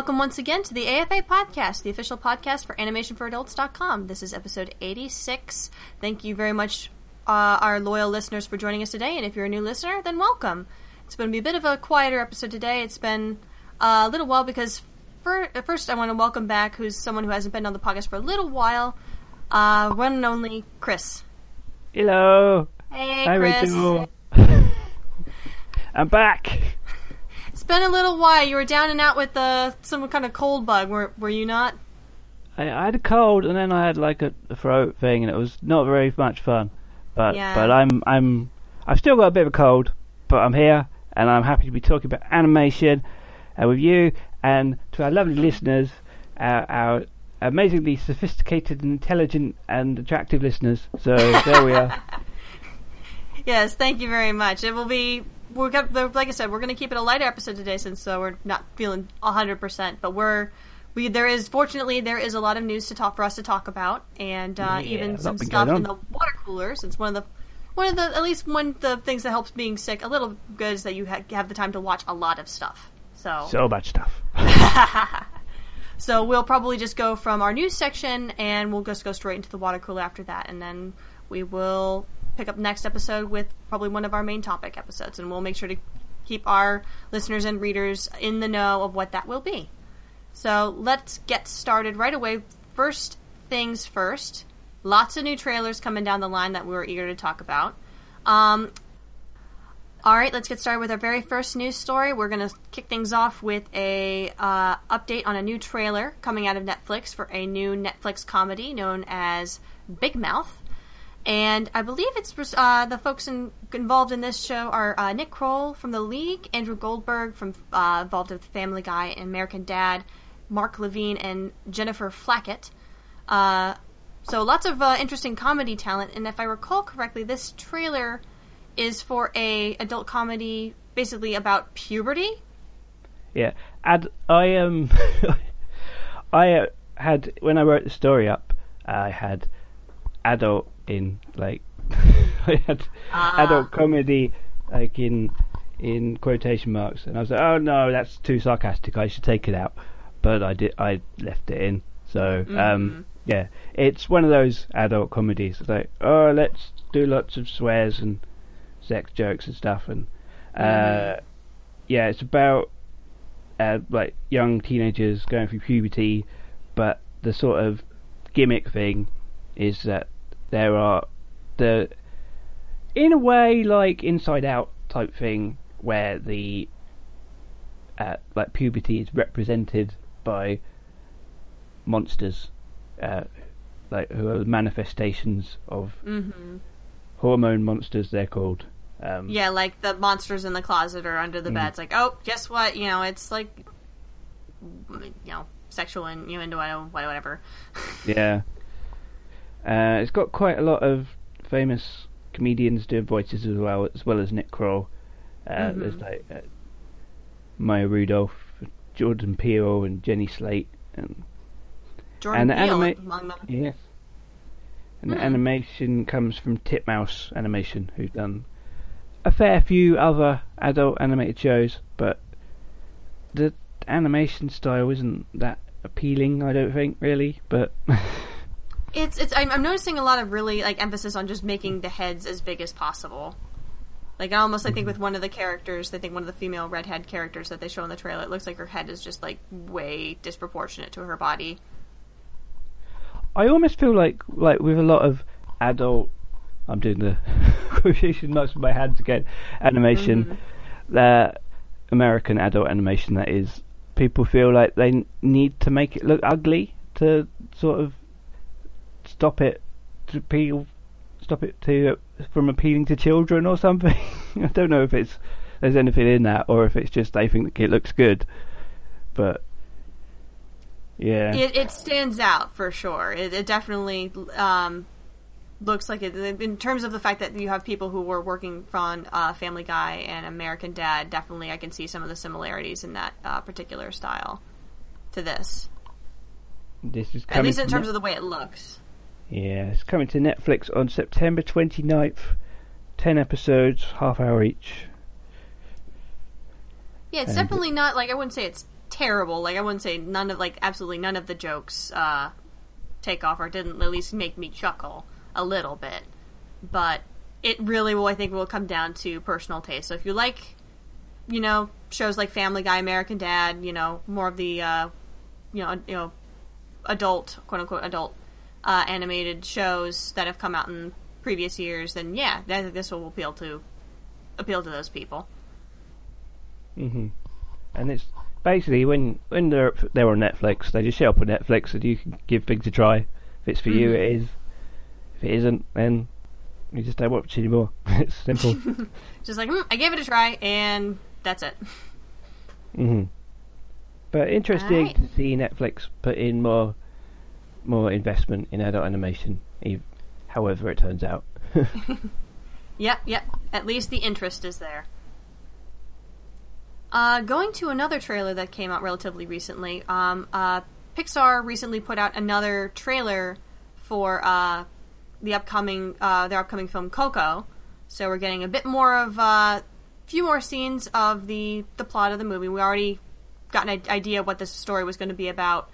Welcome once again to the AFA podcast, the official podcast for animationforadults.com. This is episode 86. Thank you very much, uh, our loyal listeners, for joining us today. And if you're a new listener, then welcome. It's going to be a bit of a quieter episode today. It's been uh, a little while because, for, first, I want to welcome back who's someone who hasn't been on the podcast for a little while, uh, one and only Chris. Hello. Hey, Hi, Chris. Rachel. I'm back. It's been a little while. You were down and out with uh, some kind of cold bug, were, were you not? I, I had a cold, and then I had like a, a throat thing, and it was not very much fun. But Yeah. but I'm I'm I've still got a bit of a cold, but I'm here, and I'm happy to be talking about animation uh, with you and to our lovely listeners, our, our amazingly sophisticated, and intelligent, and attractive listeners. So there we are. Yes, thank you very much. It will be we're got, like I said, we're going to keep it a lighter episode today since uh, we're not feeling hundred percent. But we're we there is fortunately there is a lot of news to talk for us to talk about, and uh, Yeah, even some stuff in the water cooler. Since one of the one of the at least one of the things that helps being sick a little good is that you ha- have the time to watch a lot of stuff. So So much stuff. so we'll probably just go from our news section and we'll just go straight into the water cooler after that, and then we will pick up next episode with probably one of our main topic episodes, and we'll make sure to keep our listeners and readers in the know of what that will be. So let's get started right away. First things first. Lots of new trailers coming down the line that we're eager to talk about. Um, all right, let's get started with our very first news story. We're going to kick things off with a uh, update on a new trailer coming out of Netflix for a new Netflix comedy known as Big Mouth. And I believe it's uh, the folks in, involved in this show are uh, Nick Kroll from The League, Andrew Goldberg from uh, involved with Family Guy and American Dad, Mark Levine, and Jennifer Flackett. Uh, so lots of uh, interesting comedy talent. And if I recall correctly, this trailer is for a adult comedy, basically about puberty. Yeah, and I um, I uh, had when I wrote the story up, I had adult in like I had Ah. adult comedy like in in quotation marks, and I was like, oh no, that's too sarcastic. I should take it out, but I did. I left it in. So um, yeah, it's one of those adult comedies. It's like, oh, let's do lots of swears and sex jokes and stuff, and uh, yeah, it's about uh, like young teenagers going through puberty, but the sort of gimmick thing is that there are the in a way like Inside Out type thing where the uh, like puberty is represented by monsters, uh, like who are manifestations of Mm-hmm. hormone monsters. They're called. Um, Yeah, like the monsters in the closet or under Mm. the bed. It's like, oh, guess what? You know, it's like, you know, sexual and you know, innuendo, whatever. Yeah. Uh, it's got quite a lot of famous comedians doing voices as well, as well as Nick Kroll. Uh, Mhm. There's like uh, Maya Rudolph, Jordan Peele, and Jenny Slate, and Jordan And the anima- yeah. And the Hmm. animation comes from Titmouse Animation, who've done a fair few other adult animated shows, but the animation style isn't that appealing. I don't think really, but It's it's. I'm, I'm noticing a lot of really like emphasis on just making the heads as big as possible. Like I almost I think mm-hmm. with one of the characters, I think one of the female redhead characters that they show in the trailer, it looks like her head is just like way disproportionate to her body. I almost feel like like with a lot of adult. I'm doing the quotation marks with my hands again. Animation, that American adult animation that is. People feel like they need to make it look ugly to sort of stop it to appeal, stop it to from appealing to children or something. I don't know if it's there's anything in that or if it's just they think it looks good, but yeah. It, it stands out for sure. It, it definitely um, looks like it in terms of the fact that you have people who were working on uh, Family Guy and American Dad. Definitely, I can see some of the similarities in that uh, particular style to this. This is At least in terms of the way it looks. Yeah, it's coming to Netflix on September 29th. 10 episodes, half hour each. Yeah, it's And- definitely not like I wouldn't say it's terrible. Like I wouldn't say none of like absolutely none of the jokes uh, take off or didn't at least make me chuckle a little bit. But it really will I think will come down to personal taste. So if you like, you know, shows like Family Guy, American Dad, you know, more of the uh, you know you know adult quote unquote adult uh, animated shows that have come out in previous years, then yeah, I think this will appeal to appeal to those people. hmm And it's basically when when they're they're on Netflix, they just show up on Netflix and you can give things a try. If it's for you, Mhm. it is. If it isn't, then you just don't watch anymore. it's simple. Just like, mm, I gave it a try, and that's it. hmm But interesting Alright. to see Netflix put in more more investment in adult animation, ev- however it turns out. Yep, yep. At least the interest is there. Uh, going to another trailer that came out relatively recently. Um, uh, Pixar recently put out another trailer for uh, the upcoming uh, their upcoming film Coco. So we're getting a bit more of a uh, few more scenes of the the plot of the movie. We already got an idea what this story was going to be about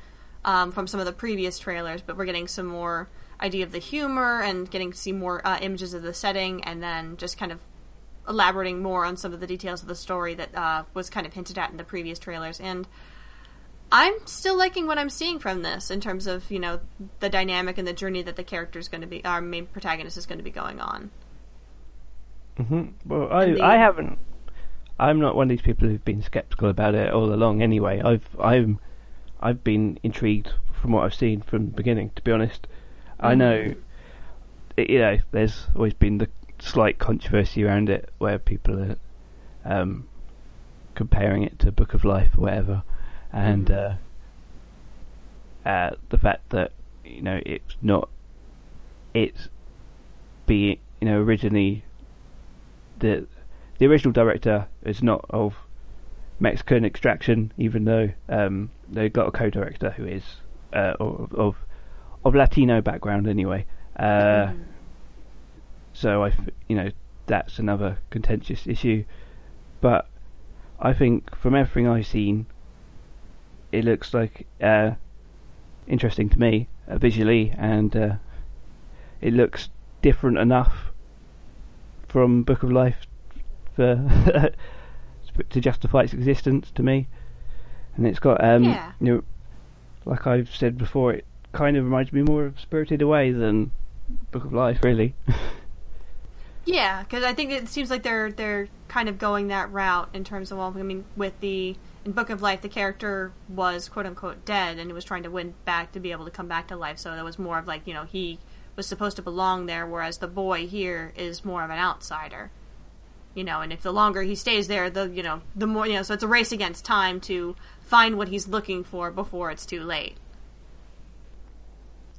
um, from some of the previous trailers, but we're getting some more idea of the humor and getting to see more uh, images of the setting, and then just kind of elaborating more on some of the details of the story that uh, was kind of hinted at in the previous trailers. And I'm still liking what I'm seeing from this in terms of you know the dynamic and the journey that the character is going to be, our main protagonist is going to be going on. hmm Well, I the- I haven't. I'm not one of these people who've been skeptical about it all along. Anyway, I've I'm I've been intrigued from what I've seen from the beginning. To be honest, I know you know there's always been the slight controversy around it where people are um, comparing it to Book of Life or whatever, and uh, uh, the fact that you know it's not it's being you know originally the the original director is not of Mexican extraction, even though um, they got a co-director who is uh, of, of of Latino background anyway. Uh, So I, you know, that's another contentious issue. But I think from everything I've seen, it looks like uh, interesting to me uh, visually, and uh, it looks different enough from Book of Life for to justify its existence to me. And it's got, um, Yeah. you know, like I've said before, it kind of reminds me more of Spirited Away than Book of Life, really. Yeah, because I think it seems like they're they're kind of going that route in terms of well, I mean, with the in Book of Life, the character was quote unquote dead and it was trying to win back to be able to come back to life. So that was more of like you know he was supposed to belong there, whereas the boy here is more of an outsider. You know, and if the longer he stays there, the you know the more you know. So it's a race against time to find what he's looking for before it's too late.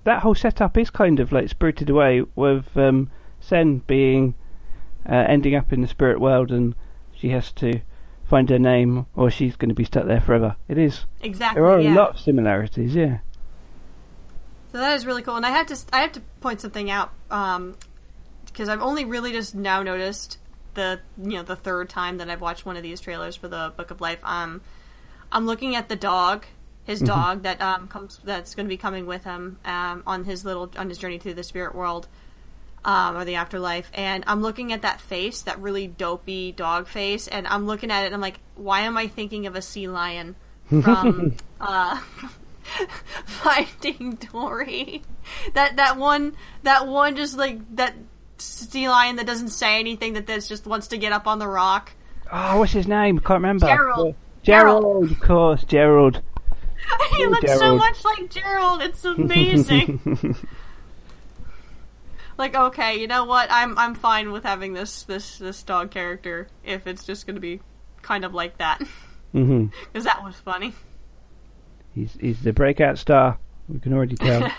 that whole setup is kind of like Spirited Away, with um, Sen being uh, ending up in the spirit world, and she has to find her name, or she's going to be stuck there forever. It is. Exactly. There are yeah. a lot of similarities, yeah. So that is really cool, and I have to I have to point something out because I've only really just now noticed the you know the third time that I've watched one of these trailers for the Book of Life. Um, I'm looking at the dog his dog that um comes that's going to be coming with him um on his little on his journey through the spirit world um or the afterlife and I'm looking at that face that really dopey dog face and I'm looking at it and I'm like why am I thinking of a sea lion from uh Finding Dory that that one that one just like that sea lion that doesn't say anything that that's just wants to get up on the rock Oh, what's his name? I can't remember. Gerald. Gerald, Gerald. of course, Gerald. he Oh, looks so much like Gerald. It's amazing. like, okay, you know what? I'm I'm fine with having this this this dog character if it's just going to be kind of like that mm-hmm. because that was funny. He's he's the breakout star. We can already tell.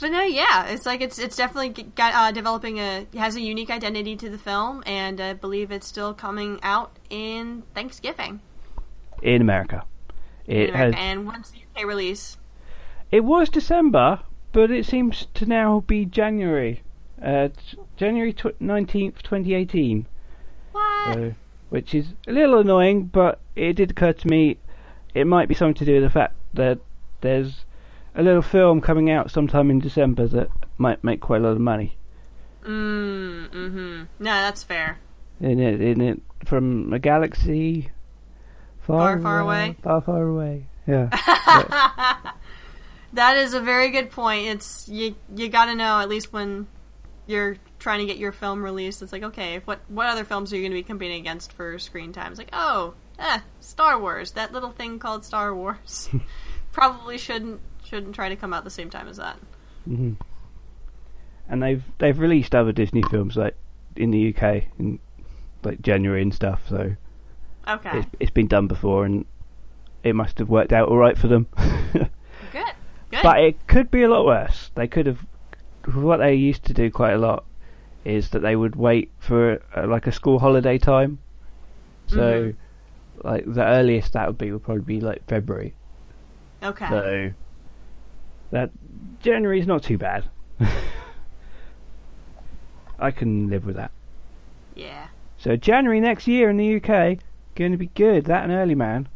But no, yeah, it's like it's it's definitely got uh, developing a has a unique identity to the film, and I believe it's still coming out in Thanksgiving in America, in it America, has. and once the UK release. It was December, but it seems to now be January. Uh, January nineteenth, twenty eighteen. What? So, which is a little annoying, but it did occur to me it might be something to do with the fact that there's a little film coming out sometime in December that might make quite a lot of money. Mm, mm-hmm. No, that's fair. In it, in it, from a galaxy far, Far, far away? far, far away. Yeah. That is a very good point. It's you. You got to know at least when you're trying to get your film released. It's like, okay, what what other films are you going to be competing against for screen time? It's like, oh, eh, Star Wars. That little thing called Star Wars. Probably shouldn't shouldn't try to come out the same time as that. hmm And they've they've released other Disney films like in the UK in like January and stuff. So Okay, it's, it's been done before, and it must have worked out all right for them. good, good. but it could be a lot worse. They could have. What they used to do quite a lot is that they would wait for uh, like a school holiday time. So, Mhm. like the earliest that would be would probably be like February. okay, So that January is not too bad. I can live with that. yeah. So January next year in the UK going to be good. That and early man.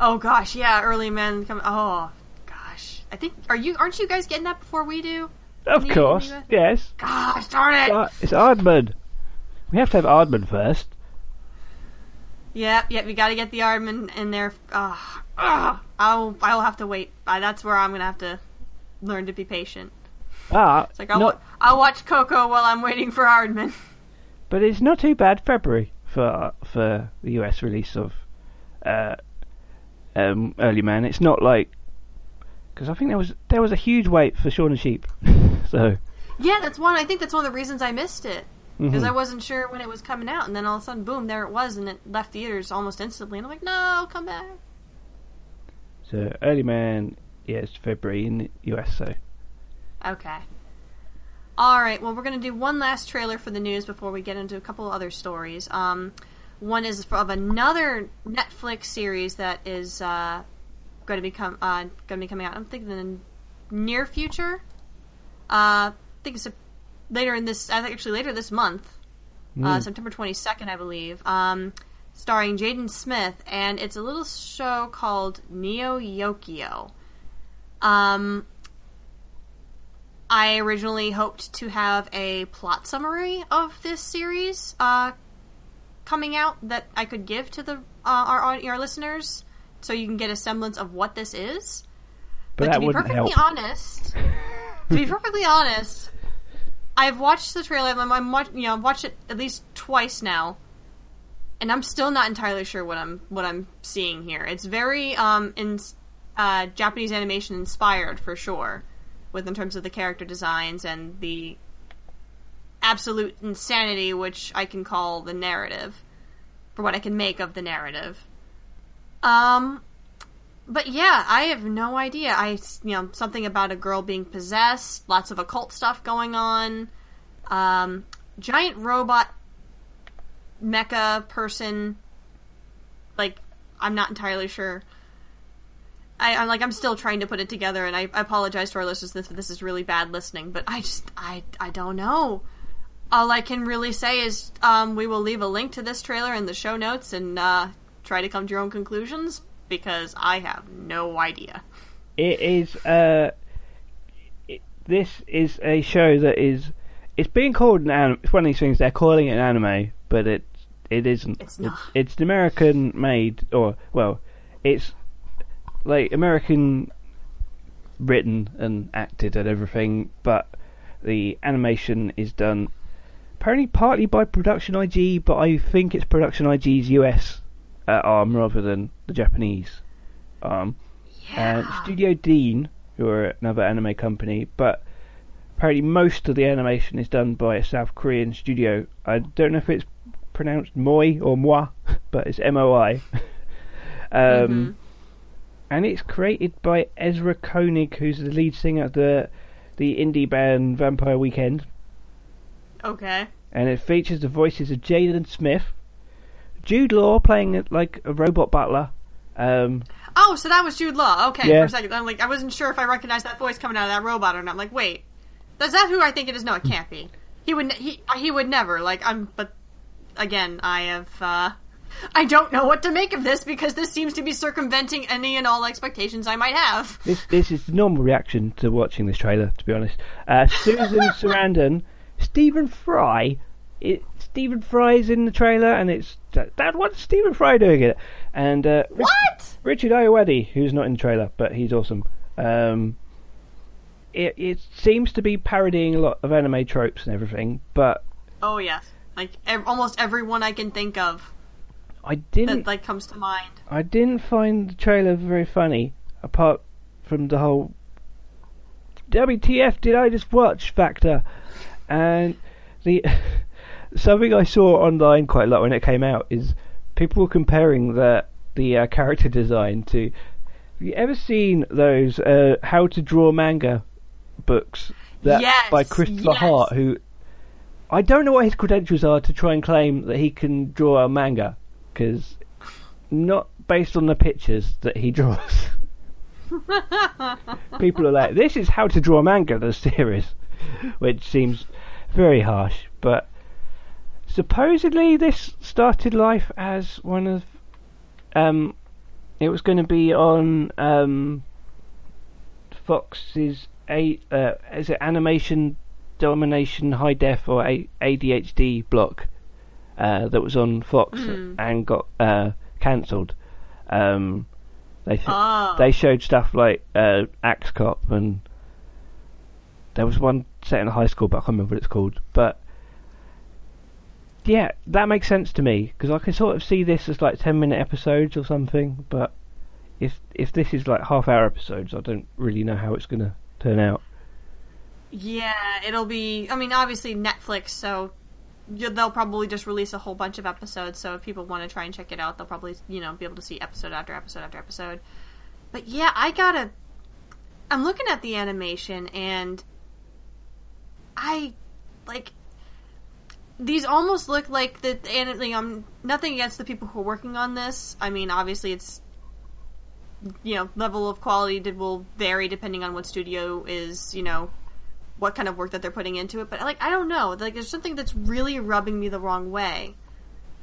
Oh gosh, yeah. Early man. come. Oh gosh, I think are you aren't you guys getting that before we do? Of course, yes. Gosh darn it! It's Aardman. We have to have Aardman first. Yep, yep. You got to get the Aardman in there. Uh, uh, I'll I'll have to wait. Uh, that's where I'm gonna have to learn to be patient. Ah, It's like I'll, not, I'll watch Coco while I'm waiting for Aardman. but it's not too bad. February for for the US release of uh, um, Early Man. It's not like because I think there was there was a huge wait for Shaun the Sheep. so Yeah, that's one. I think that's one of the reasons I missed it because mhm. I wasn't sure when it was coming out, and then all of a sudden, boom, there it was, and it left theaters almost instantly. And I'm like, no, come back. so Early Man, yeah, it's February in the US. So Okay. All right. Well, we're going to do one last trailer for the news before we get into a couple other stories. Um, one is of another Netflix series that is uh, going to become uh, going to be coming out. I'm thinking in the near future. Uh, I think it's a, later in this. I think actually later this month, uh, Mm. September 22nd, I believe. Um, starring Jaden Smith, and it's a little show called Neo Yokio. Um, I originally hoped to have a plot summary of this series uh, coming out that I could give to the uh, our our listeners, so you can get a semblance of what this is. but, But, that to be perfectly help. honest, to be perfectly honest, I've watched the trailer. I'm, I'm watch, you know, I've watched it at least twice now, and I'm still not entirely sure what I'm what I'm seeing here. It's very um in uh, Japanese animation inspired for sure, with in terms of the character designs and the absolute insanity which I can call the narrative, for what I can make of the narrative. Um, but yeah, I have no idea. I, you know, something about a girl being possessed, lots of occult stuff going on, um, giant robot mecha person. Like, I'm not entirely sure. I, I'm like, I'm still trying to put it together, and I, I apologize to our listeners if this is really bad listening, but I just, I, I don't know. All I can really say is, um, we will leave a link to this trailer in the show notes, and uh, try to come to your own conclusions because I have no idea. It is. Uh, it, this is a show that is. It's being called an anime. It's one of these things they're calling it an anime, but it it isn't. It's not. It's, it's an American made, or well, it's like American written and acted and everything, but the animation is done apparently partly by Production IG, but I think it's Production IG's US uh, arm rather than the Japanese arm. And Yeah. Studio Deen, who are another anime company, but apparently most of the animation is done by a South Korean studio. I don't know if it's pronounced Moi or Moi, but it's M O I. um, And it's created by Ezra Koenig, who's the lead singer of the the indie band Vampire Weekend Okay. and it features the voices of Jaden Smith, Jude Law playing it like a robot butler. Um, Oh, so that was Jude Law. Okay, Yeah. for a second, I'm like, I wasn't sure if I recognized that voice coming out of that robot or not. I'm like, wait, is that who I think it is? No, it can't be. He would. He he would never. Like I'm. But again, I have. uh I don't know what to make of this because this seems to be circumventing any and all expectations I might have. this this is the normal reaction to watching this trailer, to be honest. Uh, Susan Sarandon, Stephen Fry. It, Stephen Fry's in the trailer, and it's Dad. What's Stephen Fry doing it? And uh, Rich- What? Richard Ayoade, who's not in the trailer, but he's awesome. Um, it it seems to be parodying a lot of anime tropes and everything, but Oh yes, like ev- almost everyone I can think of I didn't that like comes to mind. I didn't find the trailer very funny, apart from the whole WTF did I just watch factor, and the something I saw online quite a lot when it came out is people were comparing the the uh, character design to. Have you ever seen those uh, how to draw manga books that Yes, by Christopher yes. Hart, who I don't know what his credentials are to try and claim that he can draw a manga because not based on the pictures that he draws. People are like, "This is how to draw manga." The series, which seems very harsh, but supposedly this started life as one of um, it was going to be on um, Fox's a uh, is it animation domination high def or a- ADHD block uh, that was on Fox and got uh, cancelled. Um, they sh- Oh. they showed stuff like uh, Axe Cop and there was one set in a high school, but I can't remember what it's called. But yeah, that makes sense to me because I can sort of see this as like ten minute episodes or something. But if if this is like half hour episodes, I don't really know how it's gonna turn out. Yeah, it'll be. I mean, obviously Netflix, so they'll probably just release a whole bunch of episodes. So if people want to try and check it out, they'll probably you know be able to see episode after episode after episode. But yeah, I gotta. I'm looking at the animation and I like these almost look like the and nothing against the people who are working on this. I mean, obviously it's you know level of quality did will vary depending on what studio is you know what kind of work that they're putting into it. But like i don't know. Like there's something that's really rubbing me the wrong way.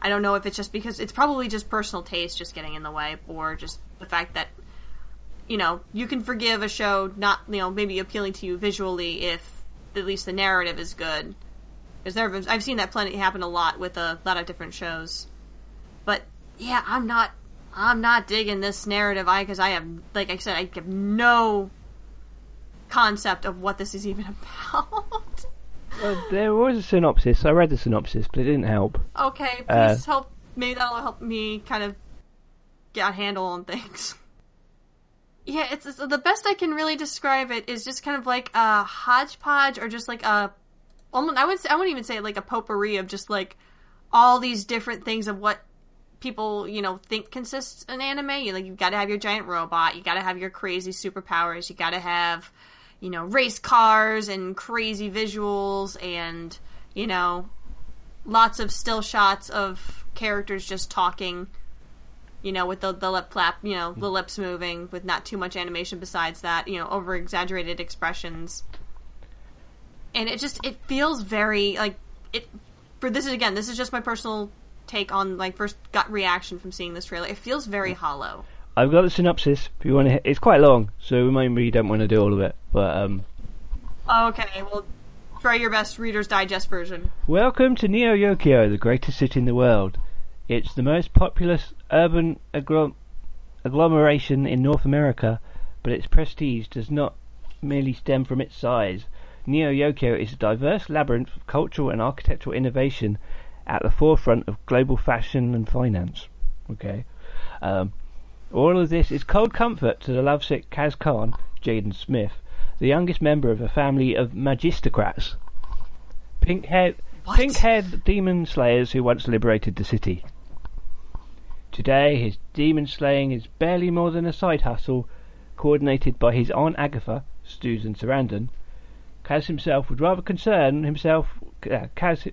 I don't know if it's just because it's probably just personal taste just getting in the way or just the fact that you know you can forgive a show not you know maybe appealing to you visually if at least the narrative is good because there i've seen that plenty happen a lot with a lot of different shows. But yeah i'm not i'm not digging this narrative. I because i have like i said i have no concept of what this is even about. Well, there was a synopsis. I read the synopsis, but it didn't help. okay please Uh, help maybe that'll help me kind of get a handle on things. Yeah it's, it's the best i can really describe it is just kind of like a hodgepodge or just like a almost i would say, i wouldn't even say like a potpourri of just like all these different things of what people you know think consists an anime. You like you've got to have your giant robot you got to have your crazy superpowers you got to have you know race cars and crazy visuals and you know lots of still shots of characters just talking you know with the, the lip flap you know the hmm. lips moving with not too much animation besides that you know over exaggerated expressions and it just it feels very like it for this is again this is just my personal take on like first gut reaction from seeing this trailer? It feels very hollow. I've got the synopsis. If you want to, it's quite long, so maybe you don't want to do all of it. But um, Okay, well, try your best Reader's Digest version. welcome to Neo Yokio, the greatest city in the world. It's the most populous urban agglom- agglomeration in North America, but its prestige does not merely stem from its size. Neo Yokio is a diverse labyrinth of cultural and architectural innovation at the forefront of global fashion and finance. Okay. Um, all of this is cold comfort to the lovesick Kaz Kaan, Jaden Smith, the youngest member of a family of magistocrats. Pink-haired, pink-haired demon slayers who once liberated the city. Today, his demon slaying is barely more than a side hustle, coordinated by his aunt Agatha, Susan Sarandon. Kaz himself would rather concern himself. Uh, Kaz,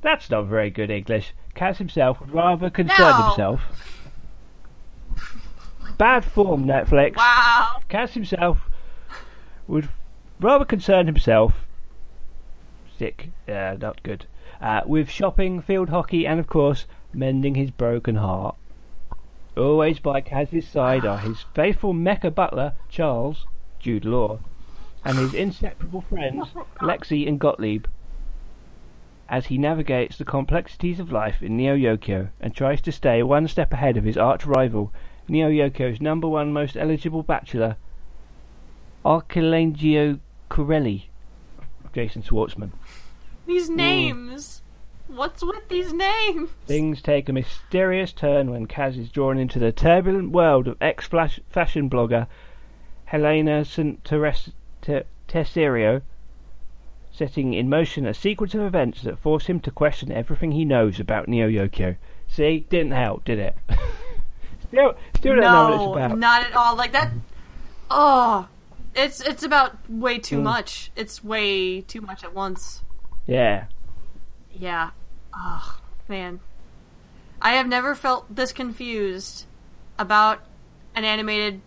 that's not very good English. Kaz himself would rather concern No. himself. Bad form, Netflix. Wow. Kaz himself would rather concern himself. Sick, yeah, not good. Uh, with shopping, field hockey, and of course, mending his broken heart. Always by Kaz's side are his faithful mecha butler, Charles, Jude Law, and his inseparable friends, Lexi and Gottlieb, as he navigates the complexities of life in Neo Yokio and tries to stay one step ahead of his arch rival, Neo Yokio's number one most eligible bachelor, Arcangelo Corelli, Jason Schwartzman. These names. What's with these names? Things take a mysterious turn when Kaz is drawn into the turbulent world of ex-fashion blogger Helena St. Tessero, setting in motion a sequence of events that force him to question everything he knows about Neo Yokio. See, didn't help, did it? still, still don't know what it's No, about. not at all. Like that. Oh, it's it's about way too Mm. much. It's way too much at once. Yeah, Yeah. Oh, man. I have never felt this confused about an animated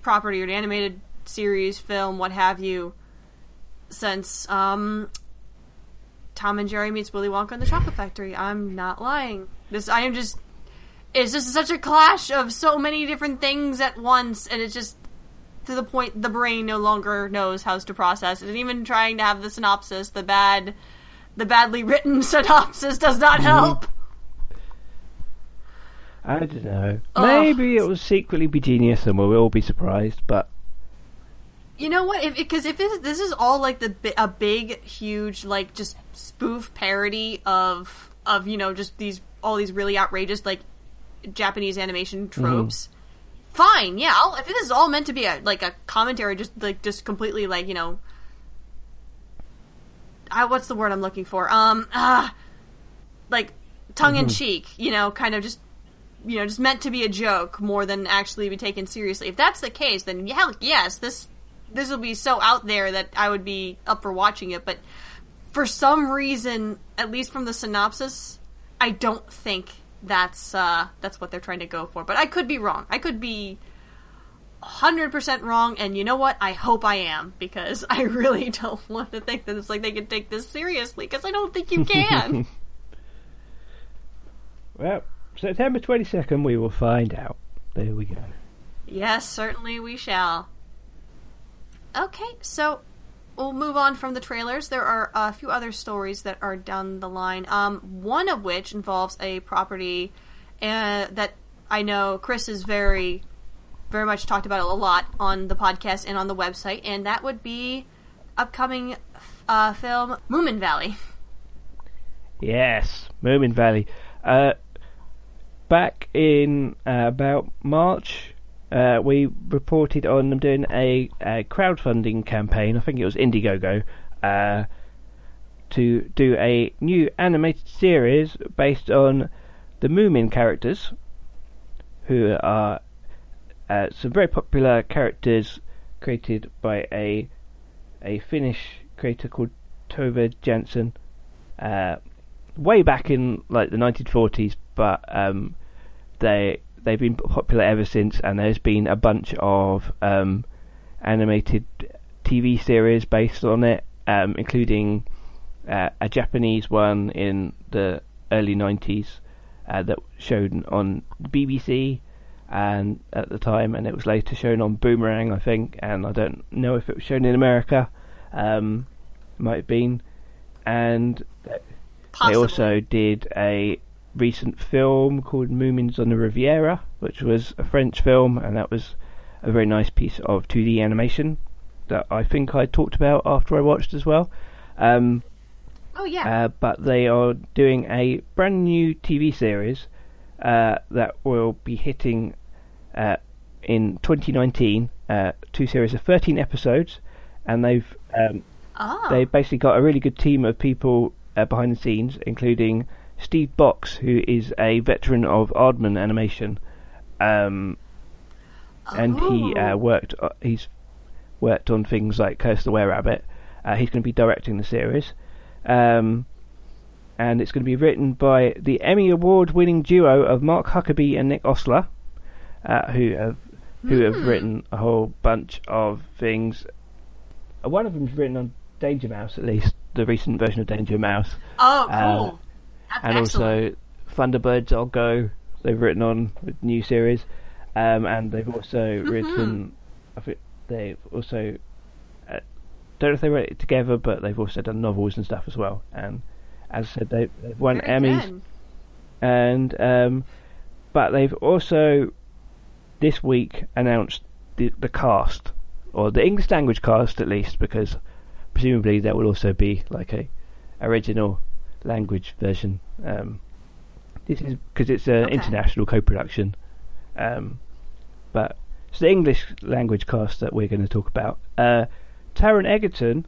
property or an animated series, film, what have you, since um, Tom and Jerry meets Willy Wonka in the Chocolate Factory. I'm not lying. This I am just. It's just such a clash of so many different things at once, and it's just to the point the brain no longer knows how to process it. And even trying to have the synopsis, the bad, the badly written synopsis does not help. I don't know. Ugh. Maybe it will secretly be genius and we'll all be surprised, but You know what? Because if, it, this is all like the a big, huge, like just spoof parody of of you know just these all these really outrageous like Japanese animation tropes. Fine, yeah. I'll, if this is all meant to be a like a commentary, just like just completely like you know, I, what's the word I'm looking for? Um, ah, like tongue in cheek. You know, kind of just you know just meant to be a joke more than actually be taken seriously. If that's the case, then hell yes, this this will be so out there that I would be up for watching it. But for some reason, at least from the synopsis, I don't think that's uh, that's what they're trying to go for. But I could be wrong. I could be hundred percent wrong. And you know what? I hope I am because I really don't want to think that it's like they can take this seriously because I don't think you can. well, September 22nd we will find out. There we go. Yes, certainly we shall. Okay, so we'll move on from the trailers. There are a few other stories that are down the line. Um, one of which involves a property uh, that I know Chris is very, very much talked about a lot on the podcast and on the website, and that would be upcoming uh, film Moomin Valley. Yes, Moomin Valley. Uh, back in uh, about March, uh, we reported on them doing a, a crowdfunding campaign. I think it was Indiegogo. Uh, to do a new animated series based on the Moomin characters, who are uh, some very popular characters created by a a Finnish creator called Tove Jansson. Uh, way back in like the 1940s, but um, they they've been popular ever since, and there's been a bunch of um, animated TV series based on it, um, including uh, a Japanese one in the early '90s uh, that showed on the BBC and at the time, and it was later shown on Boomerang, I think, and I don't know if it was shown in America. Um, might have been, and Possibly. they also did a recent film called Moomins on the Riviera, which was a French film, and that was a very nice piece of 2D animation that I think I talked about after I watched as well. Um, Oh yeah. uh, but they are doing a brand new TV series uh, that will be hitting uh, in 2019. Uh, two series of 13 episodes, and they've um, oh. they basically got a really good team of people uh, behind the scenes, including Steve Box, who is a veteran of Aardman animation, um, and he uh, Oh. worked. Uh, he's worked on things like Curse the Were Rabbit. Uh, he's going to be directing the series, um, and it's going to be written by the Emmy Award-winning duo of Mark Huckerby and Nick Ostler, uh, who have who have Hmm. written a whole bunch of things. Uh, One of them's written on Danger Mouse, at least the recent version of Danger Mouse, oh, uh, cool. And also Thunderbirds. I'll go. They've written on new series, um, and they've also Mm-hmm. written. I think they've also. Uh, don't know if they wrote it together, but they've also done novels and stuff as well. And as I said, they, they've won Very Emmys good. and um, but they've also this week announced the, the cast or the English language cast at least because presumably there will also be like a original language version. Um, this is because it's an Okay. international co-production, um, but it's the English language cast that we're going to talk about. Uh, Taron Egerton,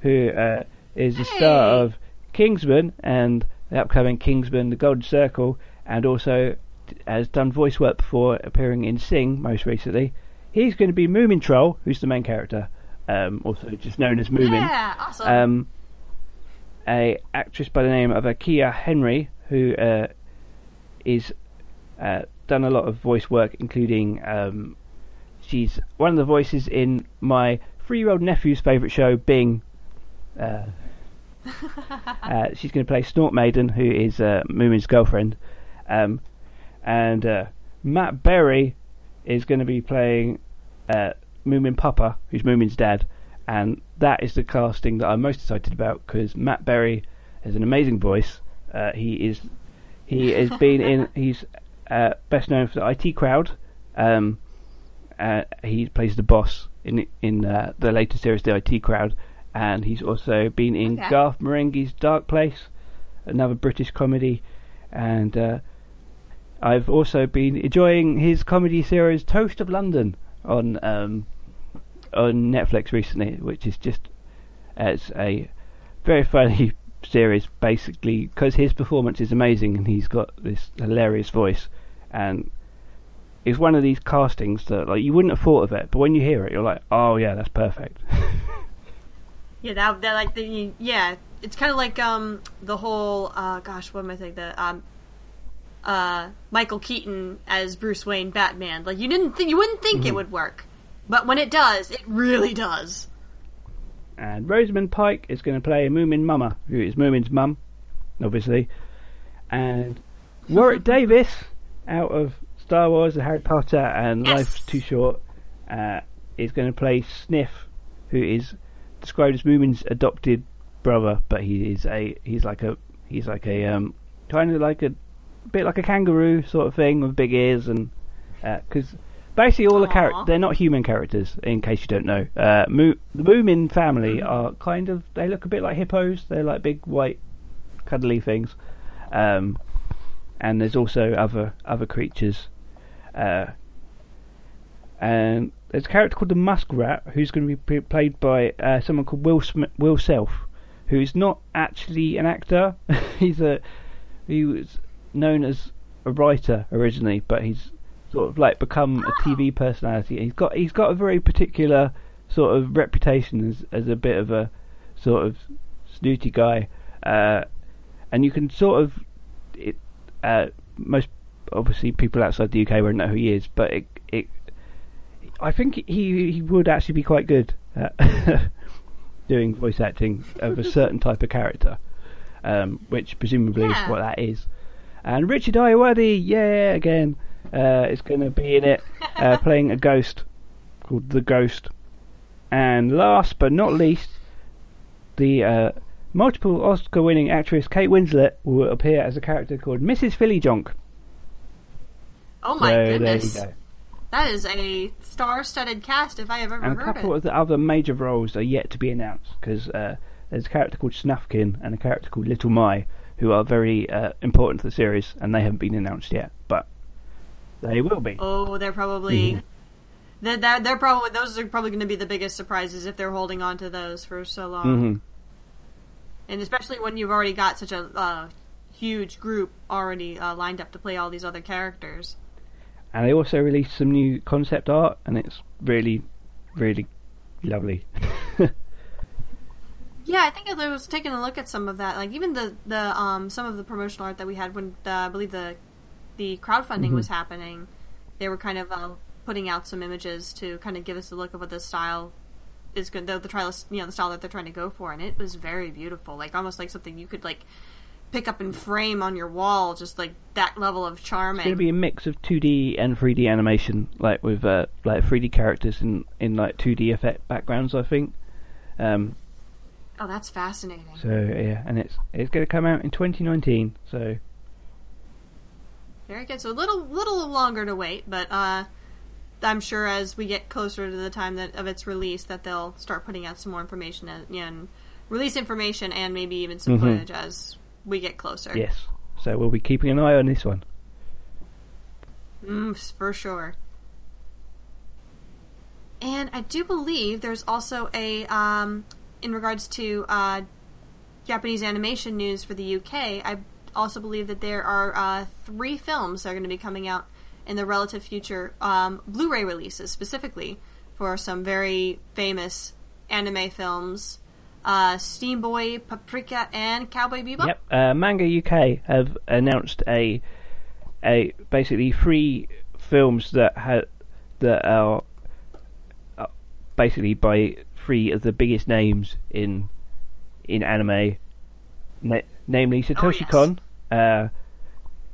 who uh, is the star Hey. of Kingsman and the upcoming Kingsman: The Golden Circle, and also has done voice work before, appearing in Sing most recently. He's going to be Moomin Troll, who's the main character, um, also just known as Moomin. Yeah, awesome. Um, a actress by the name of Akiya Henry, who uh, is uh, done a lot of voice work, including um, she's one of the voices in my three-year-old nephew's favourite show, Bing. Uh, uh, she's going to play Snorkmaiden, who is uh, Moomin's girlfriend, um, and uh, Matt Berry is going to be playing uh, Moomin Papa, who's Moomin's dad, and that is the casting that I'm most excited about because Matt Berry has an amazing voice. Uh, he is he has been in he's uh, best known for the IT Crowd. Um, uh, he plays the boss in in uh, the latest series, the IT Crowd, and he's also been in Okay. Garth Marenghi's Dark Place, another British comedy, and uh, I've also been enjoying his comedy series Toast of London on um, on Netflix recently, which is just as a very funny series, basically because his performance is amazing and he's got this hilarious voice, and it's one of these castings that like you wouldn't have thought of it, but when you hear it, you're like, oh yeah, that's perfect. yeah, that, that like the yeah, it's kind of like um the whole uh gosh, what am I saying? The um uh Michael Keaton as Bruce Wayne Batman. Like you didn't think you wouldn't think Mm-hmm. it would work, but when it does, it really does. and Rosamund Pike is going to play Moomin Mama, who is Moomin's mum, obviously, and Warwick Davis out of Star Wars, and Harry Potter, and Yes. Life's Too Short, uh, is going to play Sniff, who is described as Moomin's adopted brother, but he is a he's like a he's like a um kind of like a bit like a kangaroo sort of thing with big ears and because basically all the characters they're not human characters in case you don't know. Uh Moo- the Moomin family are kind of they look a bit like hippos. They're like big white cuddly things. Um and there's also other other creatures. Uh and there's a character called the Muskrat who's going to be p- played by uh, someone called Will Sm- Will Self, who is not actually an actor. he's a he was known as a writer originally, but he's sort of like become a TV personality. He's got he's got a very particular sort of reputation as as a bit of a sort of snooty guy, uh, and you can sort of it. Uh, most obviously people outside the UK won't know who he is, but it it I think he he would actually be quite good at doing voice acting of a certain type of character. um, which presumably Yeah. is what that is. And Richard Ayoade, yeah, again, uh, is going to be in it, uh, playing a ghost called the Ghost. And last but not least, the uh, multiple Oscar-winning actress Kate Winslet will appear as a character called Mrs. Fillyjonk. Oh my so goodness. go. That is a star-studded cast if I have ever heard, And a couple it. of the other major roles are yet to be announced because uh, there's a character called Snufkin and a character called Little My who are very uh, important to the series and they haven't been announced yet, but they will be. Oh, they're probably. Mm-hmm. They're, they're, they're probably those are probably going to be the biggest surprises if they're holding on to those for so long, hmm and especially when you've already got such a uh, huge group already uh, lined up to play all these other characters. And they also released some new concept art and it's really, really lovely. Yeah, I think I was taking a look at some of that. Like even the the um some of the promotional art that we had when the, I believe the the crowdfunding was happening, they were kind of uh, putting out some images to kind of give us a look of what the style is good. The, the trial, you know, the style that they're trying to go for, and it was very beautiful. Like almost like something you could like pick up and frame on your wall. Just like that level of charming. It's going to be a mix of 2D and 3D animation, like with uh, like 3D characters in in like 2D effect backgrounds, I think. Um, oh, that's fascinating. so yeah, and it's it's going to come out in 2019. So Very good. So a little little longer to wait, but uh, I'm sure as we get closer to the time that of its release, that they'll start putting out some more information and, and release information and maybe even some Mhm. footage as we get closer. yes, so we'll be keeping an eye on this one. Mm, for sure. And I do believe there's also a um, in regards to uh, Japanese animation news for the UK. I also believe that there are uh, three films that are going to be coming out in the relative future, um, Blu-ray releases specifically for some very famous anime films: uh, Steam Boy, Paprika, and Cowboy Bebop. Yep, uh, Manga UK have announced a a basically three films that ha- that are uh, basically by three of the biggest names in in anime, na- namely Satoshi yes. Kon, uh,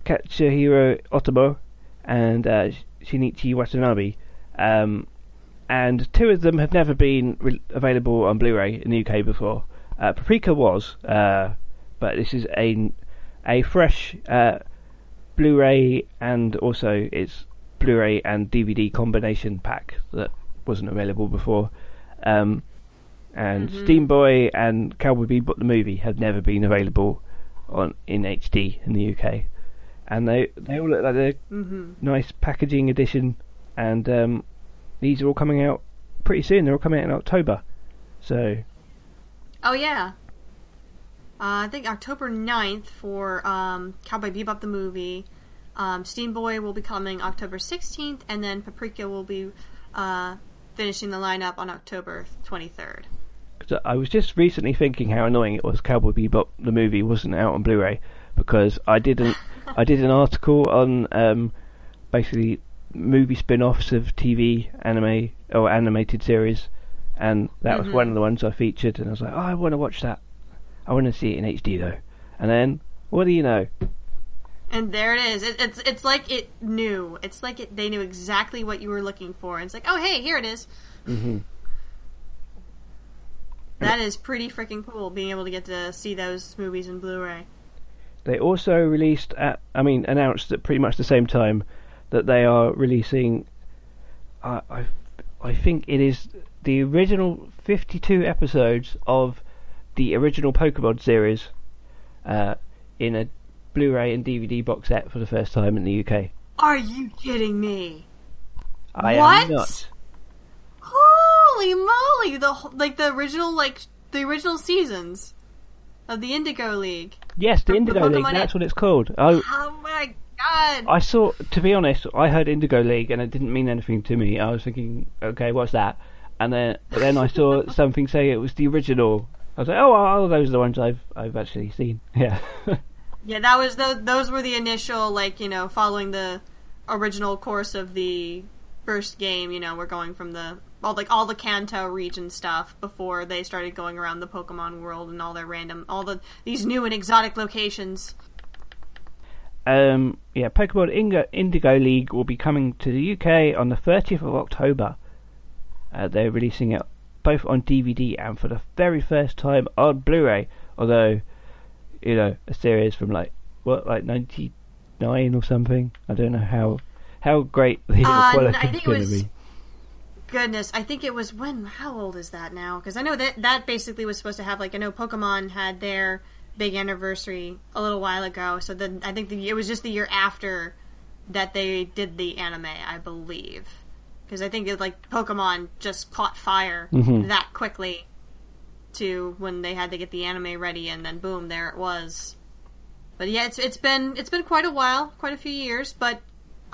Katsuhiro Otomo, and uh, Shinichi Watanabe. Um, and two of them have never been re- available on Blu-ray in the UK before. Uh, Paprika was, uh, but this is a a fresh uh, Blu-ray and also it's Blu-ray and DVD combination pack that wasn't available before. Um, and Steam Boy and Cowboy Bebop the movie have never been available on in HD in the UK, and they they all look like they're Mm-hmm. nice packaging edition, and um, these are all coming out pretty soon. They're all coming out in October, so Oh yeah. Uh, I think October 9th for um, Cowboy Bebop the movie. Um, Steam Boy will be coming October 16th, and then Paprika will be uh, finishing the lineup on October 23rd. 'Cause I was just recently thinking how annoying it was Cowboy Bebop the movie wasn't out on Blu-ray because I didn't I did an article on um, basically movie spin-offs of TV anime or animated series, and that was one of the ones I featured, and I was like, oh, I want to watch that. I want to see it in HD though, and then what do you know? And there it is. It, it's it's like it knew. It's like it, they knew exactly what you were looking for. And it's like, oh hey, here it is. hmm That is pretty freaking cool. Being able to get to see those movies in Blu-ray. They also released at, I mean, announced at pretty much the same time that they are releasing. I I, I think it is the original 52 episodes of the original Pokemon series uh, in a Blu-ray and DVD box set for the first time in the UK. Are you kidding me? I What? am not. Holy moly! The like the original like the original seasons of the Indigo League. Yes, the The- the Indigo League. That's what it's called. I Oh my god! I saw. To be honest, I heard Indigo League and it didn't mean anything to me. I was thinking, okay, what's that? And then, but then I saw something say it was the original. I was like, oh, well, those are the ones I've I've actually seen. Yeah. Yeah, that was the, those were the initial like you know following the original course of the first game, you know, we're going from the all like all the Kanto region stuff before they started going around the Pokemon world and all their random all the these new and exotic locations. Um, yeah, Pokemon Indigo, Indigo League will be coming to the UK on the 30th of October. Uh, they're releasing it both on DVD and for the very first time on Blu-ray. Although, you know, a series from like what, like '99 or something. I don't know how how great the Uh, quality is going to be. Goodness, I think it was when. How old is that now? Because I know that that basically was supposed to have like I know Pokemon had their big anniversary a little while ago. So then I think the, it was just the year after that they did the anime, I believe. Because I think it, like Pokemon just caught fire Mhm. that quickly to when they had to get the anime ready, and then boom, there it was. But yeah, it's it's been it's been quite a while, quite a few years. But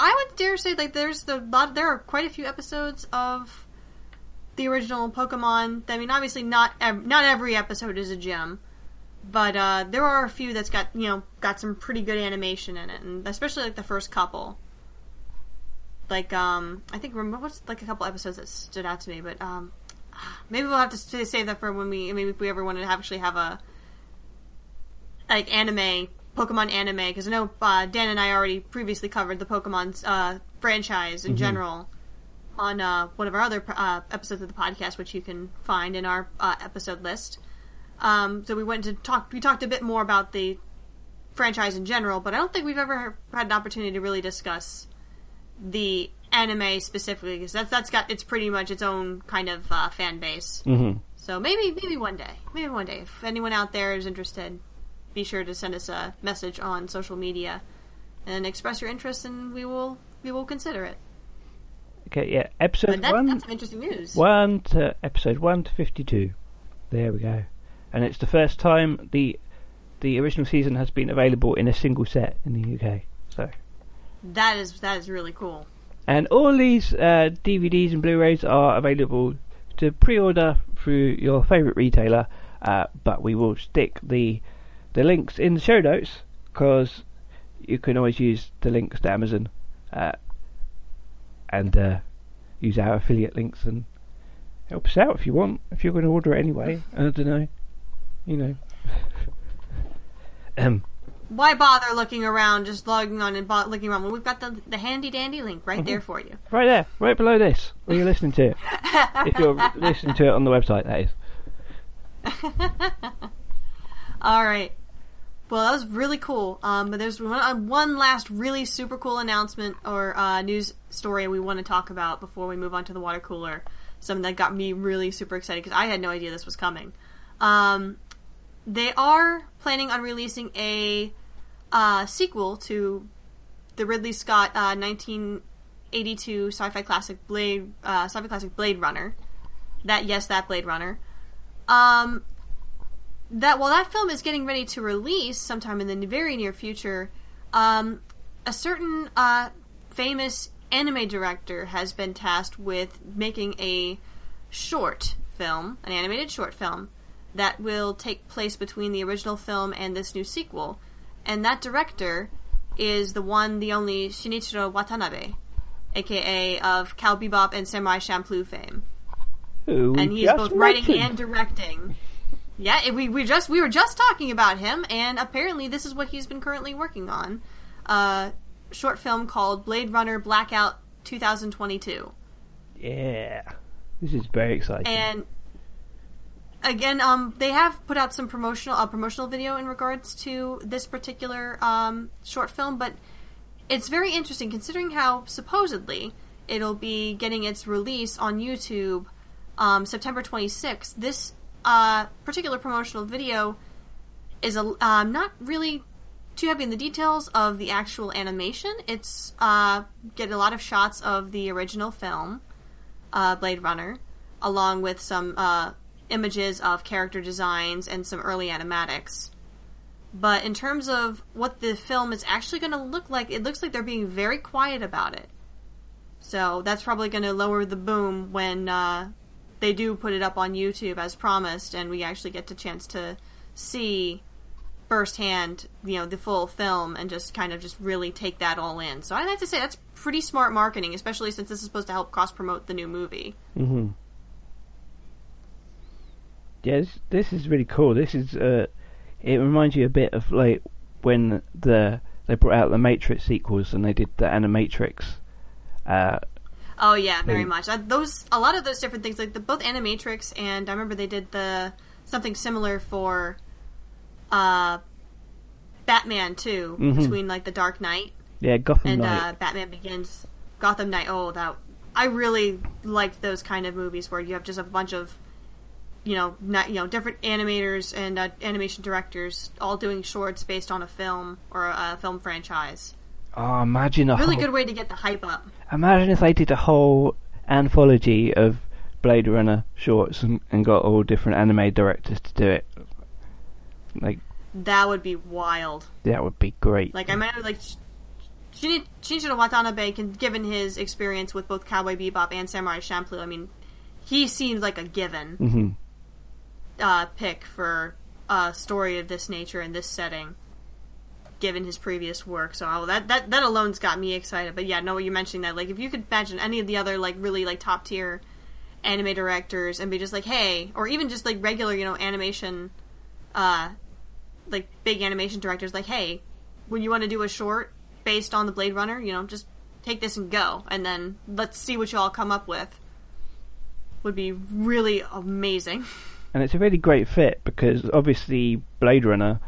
I would dare say like there's the lot there are quite a few episodes of the original Pokemon. I mean, obviously not ev- not every episode is a gem, but uh, there are a few that's got you know got some pretty good animation in it, and especially like the first couple. Like um, I think remember what's like a couple episodes that stood out to me, but um, maybe we'll have to save that for when we maybe if we ever wanted to actually have a like anime Pokemon anime because I know uh, Dan and I already previously covered the Pokemon uh, franchise in general on uh, one of our other uh, episodes of the podcast, which you can find in our uh, episode list. Um, so we went to talk. We talked a bit more about the franchise in general, but I don't think we've ever had an opportunity to really discuss the anime specifically because that's that's got it's pretty much its own kind of uh, fan base. hmm So maybe maybe one day, maybe one day, if anyone out there is interested, be sure to send us a message on social media and express your interest, and we will we will consider it. Okay, yeah, episode that, one, that's some interesting news. one to episode one to fifty-two. There we go, and it's the first time the the original season has been available in a single set in the UK. So, That is that is really cool. and all these uh, DVDs and Blu-rays are available to pre-order through your favourite retailer. Uh, but we will stick the the links in the show notes because you can always use the links to Amazon uh, and uh, use our affiliate links and help us out if you want. If you're going to order it anyway, I don't know, you know. um, Why bother looking around, just logging on and bo- looking around when we've got the the handy dandy link right there for you. right there, right below this, where you're listening to it. if you're listening to it on the website, that is. All right. Well, that was really cool. Um, but there's one, uh, one last really super cool announcement or uh, news story we want to talk about before we move on to the water cooler. Something that got me really super excited because I had no idea this was coming. Um, they are planning on releasing a uh, sequel to the Ridley Scott uh, 1982 sci-fi classic Blade uh, sci-fi classic Blade Runner. That yes, that Blade Runner. Um, that while that film is getting ready to release sometime in the very near future, um, a certain uh, famous anime director has been tasked with making a short film, an animated short film, that will take place between the original film and this new sequel. And that director is the one, the only Shinichiro Watanabe, aka of Cowboy Bebop and Samurai Champloo fame Who and he's both writing and directing. Yeah, it- we we just we were just talking about him, and apparently this is what he's been currently working on. A short film called Blade Runner Blackout 2022, Yeah, this is very exciting. and again, um, they have put out some promotional a promotional video in regards to this particular um, short film, but it's very interesting considering how supposedly it'll be getting its release on YouTube um, September 26th. This particular promotional video is a, um, not really too heavy in the details of the actual animation. It's uh, get a lot of shots of the original film, uh, Blade Runner, along with some uh, images of character designs and some early animatics. But in terms of what the film is actually going to look like, it looks like they're being very quiet about it. So that's probably going to lower the boom when uh, they do put it up on YouTube as promised, and we actually get the chance to see firsthand, you know, the full film and just kind of just really take that all in. So I'd have to say that's pretty smart marketing, especially since this is supposed to help cross promote the new movie. hmm Yeah, this, this is really cool. This is uh, it reminds you a bit of like when the they brought out the Matrix sequels and they did the Animatrix. Uh, Oh yeah, very much. Uh, those a lot of those different things, like the both Animatrix and I remember they did the something similar for uh, Batman too, Mhm. between like the Dark Knight yeah, Gotham and Knight. uh, Batman Begins, Gotham Knight. Oh, that I really liked those kind of movies where you have just a bunch of you know, not, you know, different animators and uh, animation directors all doing shorts based on a film or a, a film franchise. Oh, imagine a Really whole, good way to get the hype up. Imagine if they did a whole anthology of Blade Runner shorts and, and got all different anime directors to do it. Like That would be wild. that would be great. Like I remember, like Shinichi Shinichiro Watanabe, can, given his experience with both Cowboy Bebop and Samurai Champloo, I mean, he seems like a given hmm uh, pick for a story of this nature in this setting, given his previous work. So oh, that that that alone's got me excited. But yeah, no, you mentioning that, like, if you could imagine any of the other like really like top tier anime directors and be just like, hey, or even just like regular, you know, animation, uh, like big animation directors, like, hey, when you want to do a short based on the Blade Runner, you know, just take this and go, and then let's see what you all come up with. Would be really amazing. And it's a really great fit because obviously Blade Runner,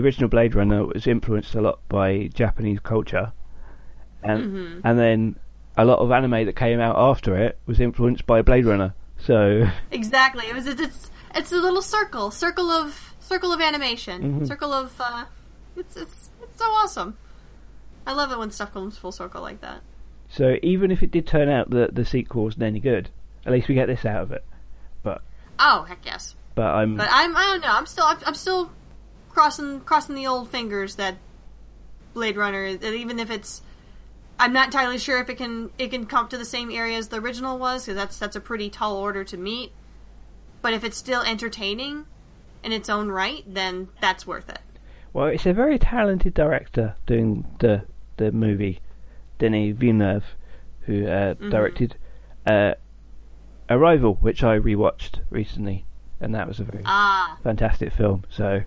the original Blade Runner, was influenced a lot by Japanese culture, and Mm-hmm. and then a lot of anime that came out after it was influenced by Blade Runner. So Exactly. It was it's it's, it's a little circle, circle of circle of animation, Mhm. circle of uh, it's it's it's so awesome. I love it when stuff comes full circle like that. so even if it did turn out that the sequel wasn't any good, at least we get this out of it. But Oh heck yes! but I'm But I'm I don't know. I'm still I'm, I'm still crossing crossing the old fingers that Blade Runner, that even if it's I'm not entirely sure if it can it can come to the same area as the original was because that's that's a pretty tall order to meet. But if it's still entertaining in its own right, then that's worth it. well, it's a very talented director doing the the movie, Denis Villeneuve, who uh, Mm-hmm. directed uh, Arrival, which I rewatched recently, and that was a very Ah, fantastic film. So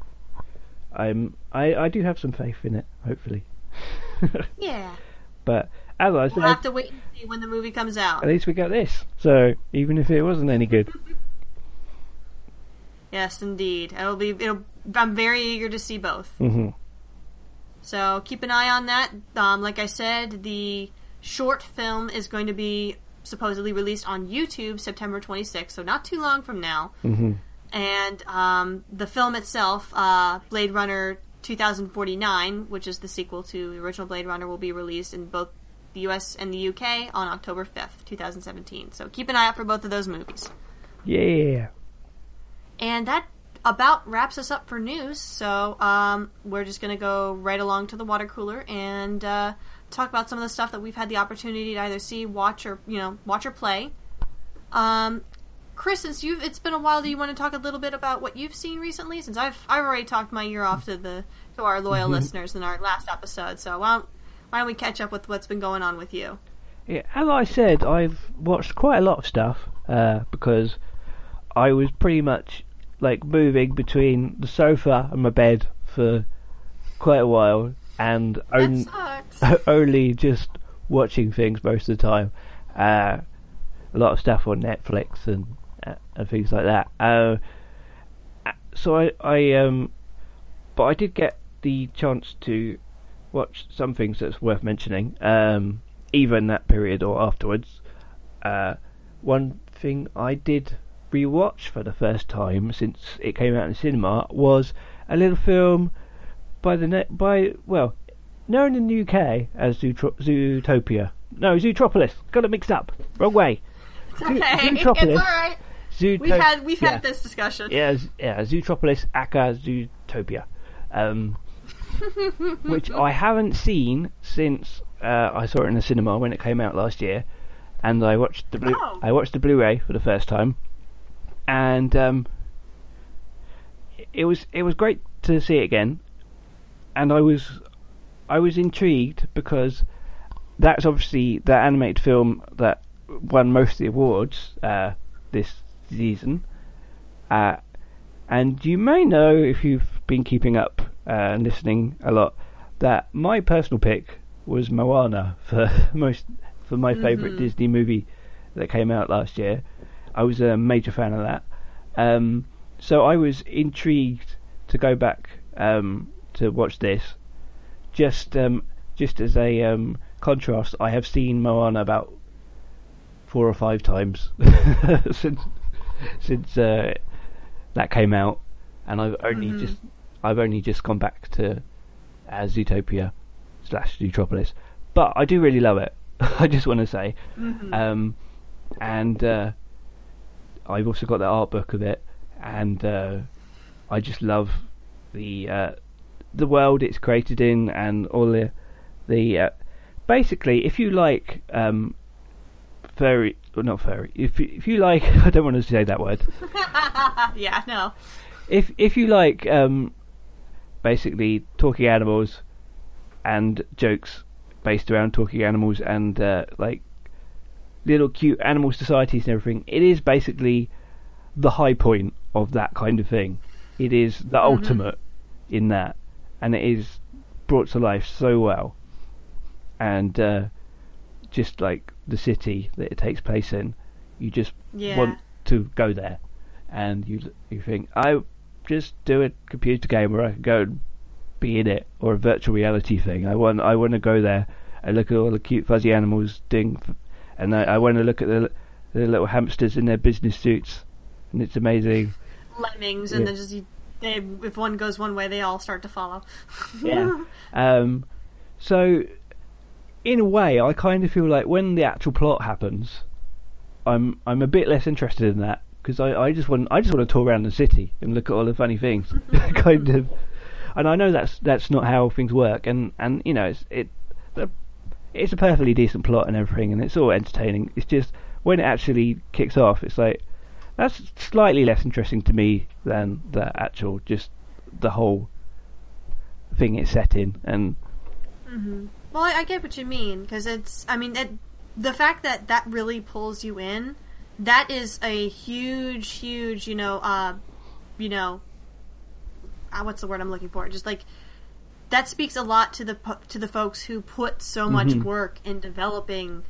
I'm I, I do have some faith in it, hopefully. yeah. but as I said, We'll have to wait and see when the movie comes out. at least we got this. So even if it wasn't any good, Yes, indeed. It'll be. It'll. I'm very eager to see both. Mm-hmm. So keep an eye on that. Um, like I said, the short film is going to be supposedly released on YouTube September 26th, so not too long from now. hmm And um, the film itself, uh, Blade Runner 2049, which is the sequel to the original Blade Runner, will be released in both the US and the UK on October 5th, 2017. So keep an eye out for both of those movies. yeah. And that about wraps us up for news. So um, we're just going to go right along to the water cooler and uh, talk about some of the stuff that we've had the opportunity to either see, watch, or you know, watch or play. Um, Chris, since you've it's been a while, do you want to talk a little bit about what you've seen recently? Since I've I've already talked my ear off to the to our loyal listeners in our last episode. So why don't why don't we catch up with what's been going on with you? Yeah, as I said, I've watched quite a lot of stuff uh, because I was pretty much like moving between the sofa and my bed for quite a while, and on- only just watching things most of the time. Uh, a lot of stuff on Netflix and and things like that. Uh, uh, so I, I um, but I did get the chance to watch some things that's worth mentioning, um, either in that period or afterwards. Uh, one thing I did rewatch for the first time since it came out in cinema was a little film by the net by well known in the UK as Zootro- Zootopia. No, Zootropolis. Got it mixed up. Wrong way. okay, it's all right. Zootopia. We've had we've yeah. had this discussion. Yeah, yeah, Zootropolis, aka Zootopia. Um, which I haven't seen since uh, I saw it in the cinema when it came out last year, and I watched the Blu- Oh. I watched the Blu-ray for the first time, and um, it was it was great to see it again. and I was I was intrigued because that's obviously the animated film that won most of the awards uh, this season. Uh, and you may know if you've been keeping up uh, and listening a lot that my personal pick was Moana for most for my mm-hmm. favorite Disney movie that came out last year. I was a major fan of that. Um, so I was intrigued to go back um, to watch this. Just um, just as a um, contrast, I have seen Moana about four or five times since since uh, that came out, and I've only mm-hmm. just I've only just gone back to uh, Zootopia slash Zootropolis, but I do really love it. I just want to say, mm-hmm. um, and uh, I've also got the art book of it, and uh, I just love the uh, the world it's created in and all the the uh, basically if you like um, furry well, not furry if if you like I don't want to say that word yeah no if if you like um, basically talking animals and jokes based around talking animals and uh, like little cute animal societies and everything it is basically the high point of that kind of thing it is the mm-hmm. ultimate in that and it is brought to life so well. And uh, just like the city that it takes place in, you just yeah. want to go there, and you you think I just do a computer game where I can go and be in it, or a virtual reality thing. I want I want to go there and look at all the cute fuzzy animals doing, and I, I want to look at the the little hamsters in their business suits, and it's amazing. Lemmings, and then just they if one goes one way, they all start to follow. yeah. Um, so, in a way, I kind of feel like when the actual plot happens, I'm I'm a bit less interested in that because I, I just want I just want to tour around the city and look at all the funny things, kind of. And I know that's that's not how things work, and and you know it's it it's a perfectly decent plot and everything, and it's all entertaining. It's just when it actually kicks off, it's like that's slightly less interesting to me than the actual just the whole thing it's set in and mm-hmm. Well I, I, get what you mean because it's i mean it, the fact that that really pulls you in that is a huge huge you know uh you know uh, what's the word i'm looking for just like that speaks a lot to the to the folks who put so much mm-hmm. work in developing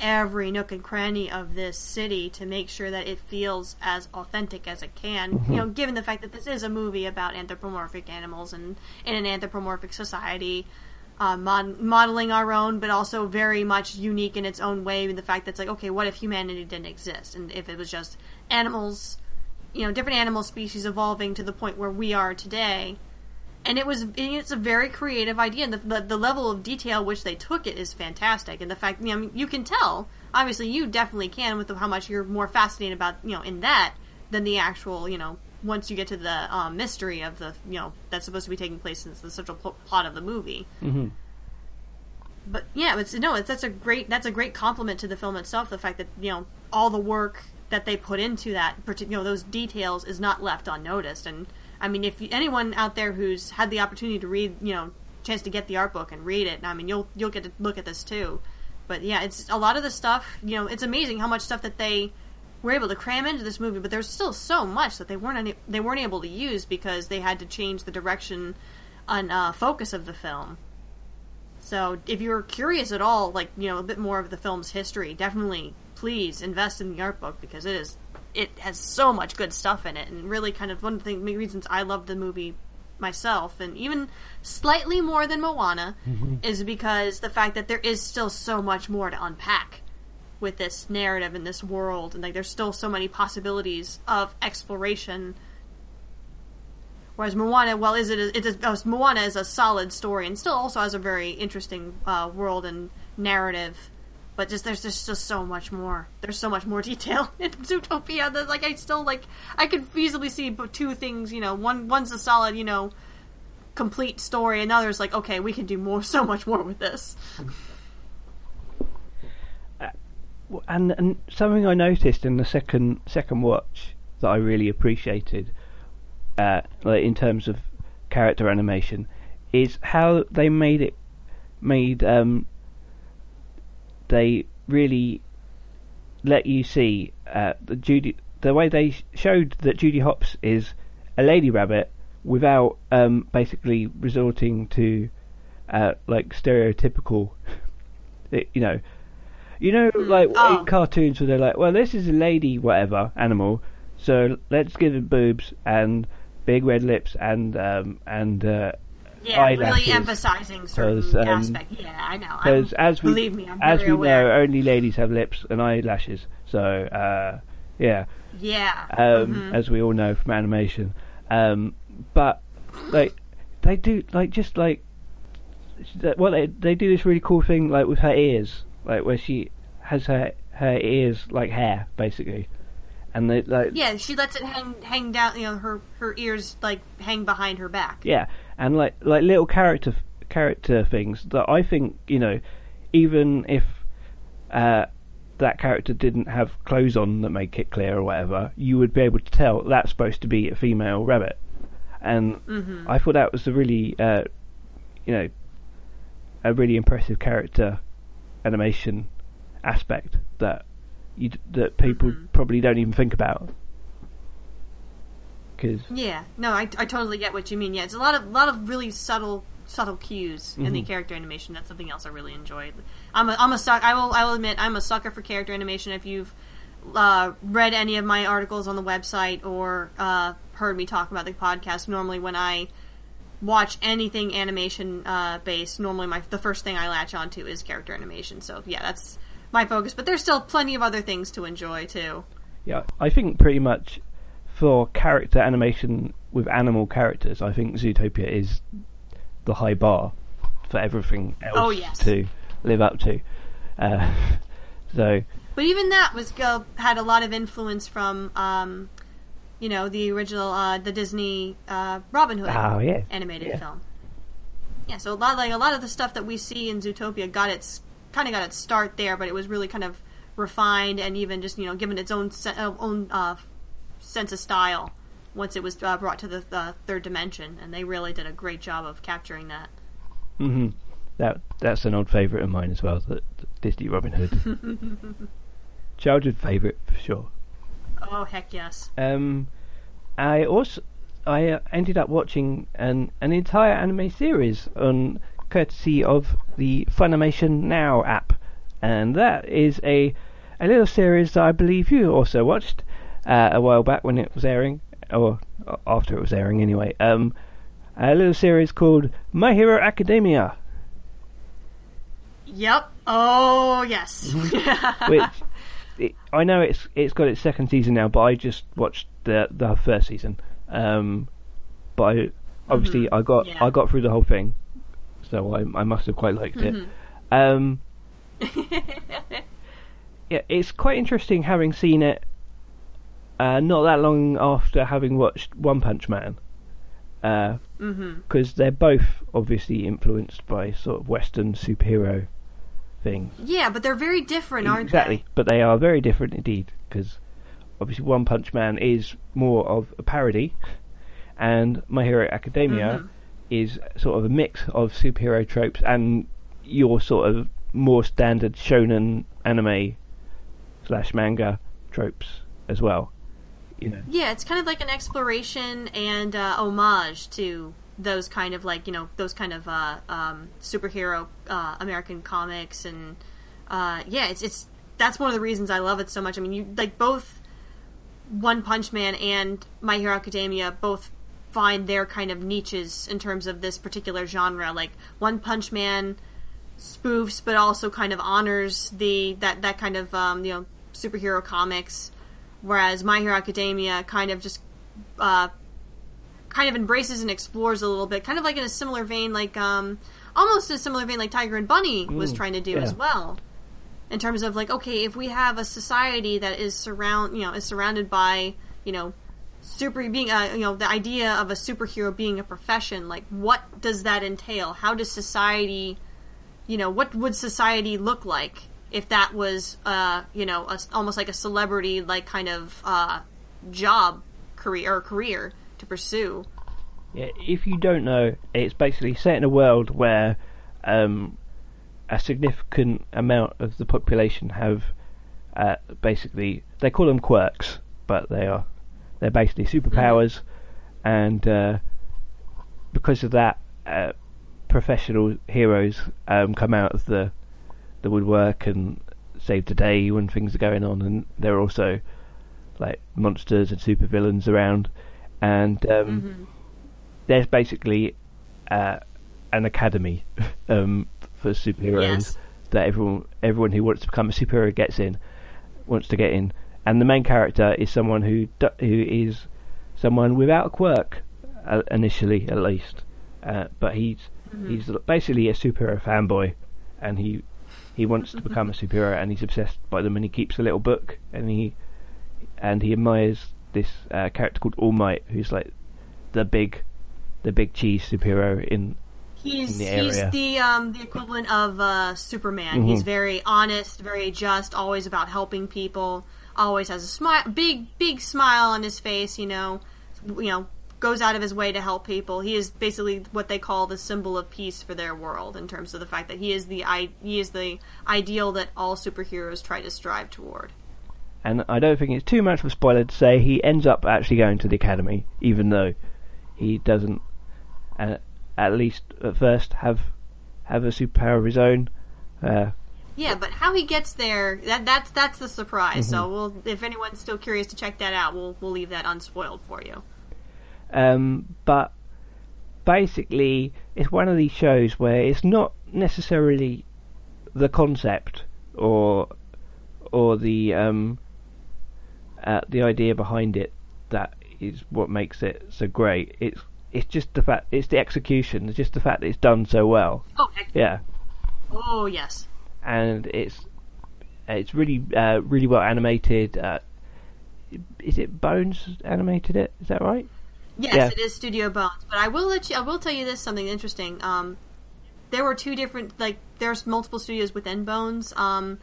every nook and cranny of this city to make sure that it feels as authentic as it can. Mm-hmm. You know, given the fact that this is a movie about anthropomorphic animals and in an anthropomorphic society, uh, mod- modeling our own, but also very much unique in its own way. The fact that it's like, okay, what if humanity didn't exist, and if it was just animals, you know, different animal species evolving to the point where we are today? and it was it's a very creative idea and the, the, the, level of detail which they took it is fantastic and the fact you know you can tell obviously you definitely can with the, how much you're more fascinated about you know in that than the actual you know once you get to the um, mystery of the you know that's supposed to be taking place in the central pl- plot of the movie mm-hmm. but yeah it's no it's that's a great that's a great compliment to the film itself the fact that you know all the work that they put into that you know those details is not left unnoticed and I mean, if anyone out there who's had the opportunity to read, you know, chance to get the art book and read it, I mean, you'll you'll get to look at this too. But yeah, it's a lot of the stuff. You know, it's amazing how much stuff that they were able to cram into this movie, but there's still so much that they weren't any, they weren't able to use because they had to change the direction and uh, focus of the film. So if you're curious at all, like you know, a bit more of the film's history, definitely please invest in the art book because it is it has so much good stuff in it, and really kind of one of the reasons I love the movie myself, and even slightly more than Moana, mm-hmm. is because the fact that there is still so much more to unpack with this narrative and this world, and like there's still so many possibilities of exploration. Whereas Moana, well, is it? A, it's a, uh, Moana is a solid story and still also has a very interesting uh, world and narrative but just there's just just so much more. There's so much more detail in Zootopia that like I still like I could feasibly see two things. You know, one one's a solid you know complete story, and the other's like okay, we can do more, so much more with this. And and something I noticed in the second second watch that I really appreciated, uh, like in terms of character animation, is how they made it made um they really let you see uh, the Judy the way they showed that Judy Hopps is a lady rabbit without um, basically resorting to uh, like stereotypical, you know, you know, like Oh. in cartoons where they're like, well, this is a lady, whatever animal, so let's give it boobs and big red lips and um, and uh, Yeah, eyelashes. really emphasizing certain um, aspect. Yeah, I know. Because as we believe me, I'm as we aware. know, only ladies have lips and eyelashes. So uh, yeah, Yeah. um, mhm. as we all know from animation. Um, but like they do, like just like well, they they do this really cool thing like with her ears, like where she has her her ears like hair basically, and they like Yeah, she lets it hang hang down. You know, her her ears like hang behind her back. Yeah, and like like little character character things that I think you know, even if uh, that character didn't have clothes on that make it clear or whatever, you would be able to tell that's supposed to be a female rabbit. And I thought that was a really, uh, you know, a really impressive character animation aspect that you that people probably don't even think about. Because Yeah, no, I, I totally get what you mean. Yeah, it's a lot of lot of really subtle subtle cues in Mm-hmm. the character animation. That's something else I really enjoyed. I'm a I'm a suck. I will I will admit I'm a sucker for character animation. If you've uh, read any of my articles on the website or uh, heard me talk about the podcast, normally when I watch anything animation uh, based, normally my the first thing I latch onto is character animation. So yeah, that's my focus. But there's still plenty of other things to enjoy too. Yeah, I think pretty much for character animation with animal characters, I think Zootopia is the high bar for everything else Oh, yes. to live up to. Uh, so But even that was uh, had a lot of influence from, um, you know, the original uh, the Disney uh, Robin Hood Oh, yeah. animated Yeah. film. Yeah, so a lot like a lot of the stuff that we see in Zootopia got its kind of got its start there, but it was really kind of refined and even just you know given its own se- uh, own uh, sense of style once it was uh, brought to the uh, third dimension, and they really did a great job of capturing that. Mm-hmm. that that's an old favourite of mine as well. The, the Disney Robin Hood, childhood favourite for sure. Oh heck yes! Um, I also I uh, ended up watching an an entire anime series on courtesy of the Funimation Now app, and that is a a little series that I believe you also watched uh, a while back when it was airing, or uh, after it was airing anyway. Um, a little series called My Hero Academia, Yep. Oh yes. which it, I know it's it's got its second season now, but I just watched the the first season. Um, but I, obviously I got Yeah. I got through the whole thing, so I I must have quite liked it. Um, yeah, it's quite interesting having seen it. Uh, not that long after having watched One Punch Man, because mm-hmm. they're both obviously influenced by sort of Western superhero things. Yeah, but they're very different, aren't they? exactly, but they are very different indeed. Because obviously, One Punch Man is more of a parody, and My Hero Academia Mhm. is sort of a mix of superhero tropes and your sort of more standard shonen anime slash manga tropes as well. You know. Yeah, it's kind of like an exploration and uh, homage to those kind of like you know those kind of uh, um, superhero uh, American comics and uh, yeah, it's it's that's one of the reasons I love it so much. I mean, you like both One Punch Man and My Hero Academia both find their kind of niches in terms of this particular genre. Like One Punch Man spoofs, but also kind of honors the that that kind of um, you know superhero comics, whereas My Hero Academia kind of just uh, kind of embraces and explores a little bit, kind of like in a similar vein, like um, almost in a similar vein, like Tiger and Bunny was Mm, trying to do yeah. as well. In terms of like, okay, if we have a society that is surround, you know, is surrounded by, you know, super being, uh, you know, the idea of a superhero being a profession, like, what does that entail? How does society, you know, what would society look like if that was, uh, you know, a, almost like a celebrity, like kind of uh, job career or career to pursue? Yeah, if you don't know, it's basically set in a world where um, a significant amount of the population have uh, basically they call them quirks, but they are they're basically superpowers, and uh, because of that, uh, professional heroes um, come out of the the woodwork and save the day when things are going on, and there are also like monsters and supervillains around, and um, Mm-hmm. there's basically uh, an academy um, for superheroes Yes. that everyone everyone who wants to become a superhero gets in, wants to get in, and the main character is someone who who is someone without a quirk uh, initially at least, uh, but he's he's basically a superhero fanboy, and he he wants to become a superhero and he's obsessed by them and he keeps a little book and he and he admires this uh, character called All Might who's like the big the big cheese superhero in He's in the he's the um the equivalent of uh, Superman. He's very honest, very just, always about helping people. Always has a smile, big big smile on his face. You know, you know, goes out of his way to help people. He is basically what they call the symbol of peace for their world in terms of the fact that he is the I, he is the ideal that all superheroes try to strive toward. And I don't think it's too much of a spoiler to say he ends up actually going to the academy even though he doesn't uh, at least at first have have a superpower of his own uh, Yeah, but how he gets there, that that's that's the surprise. Mm-hmm. So we'll if anyone's still curious to check that out, we'll we'll leave that unspoiled for you. Um, but basically, it's one of these shows where it's not necessarily the concept or or the um, uh, the idea behind it that is what makes it so great. It's it's just the fact it's the execution. It's just the fact that it's done so well. Oh, heck- Yeah, oh yes. and it's it's really uh, really well animated. Uh, is it Bones animated it? Is that right? Yes, Yeah. it is Studio Bones. But I will let you. I will tell you this something interesting. Um, there were two different like there's multiple studios within Bones. Um,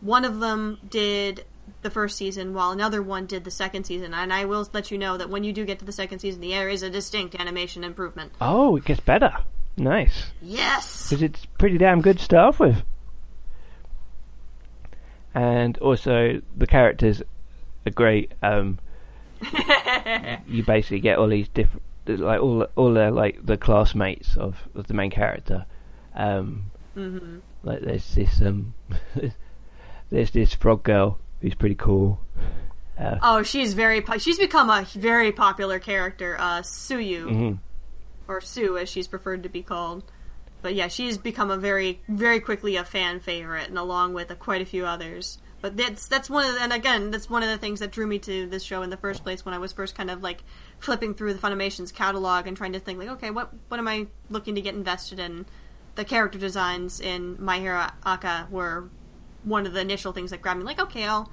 one of them did the first season, while another one did the second season. And I will let you know that when you do get to the second season, there is a distinct animation improvement. Oh, it gets better. Nice. Yes. because it's pretty damn good to start off with. And also, the characters are great. Um, you basically get all these different, like all all the like the classmates of, of the main character. Um, hmm like there's this um, there's this frog girl who's pretty cool. Uh, Oh, she's very. Po- she's become a very popular character, uh, Tsuyu, mhm. or Sue as she's preferred to be called. But yeah, she's become a very, very quickly a fan favorite, and along with uh, quite a few others. But that's that's one of the, and again that's one of the things that drew me to this show in the first place when I was first kind of like flipping through the Funimation's catalog and trying to think like, okay, what what am I looking to get invested in? The character designs in My Hero Aca were one of the initial things that grabbed me. Like, okay, I'll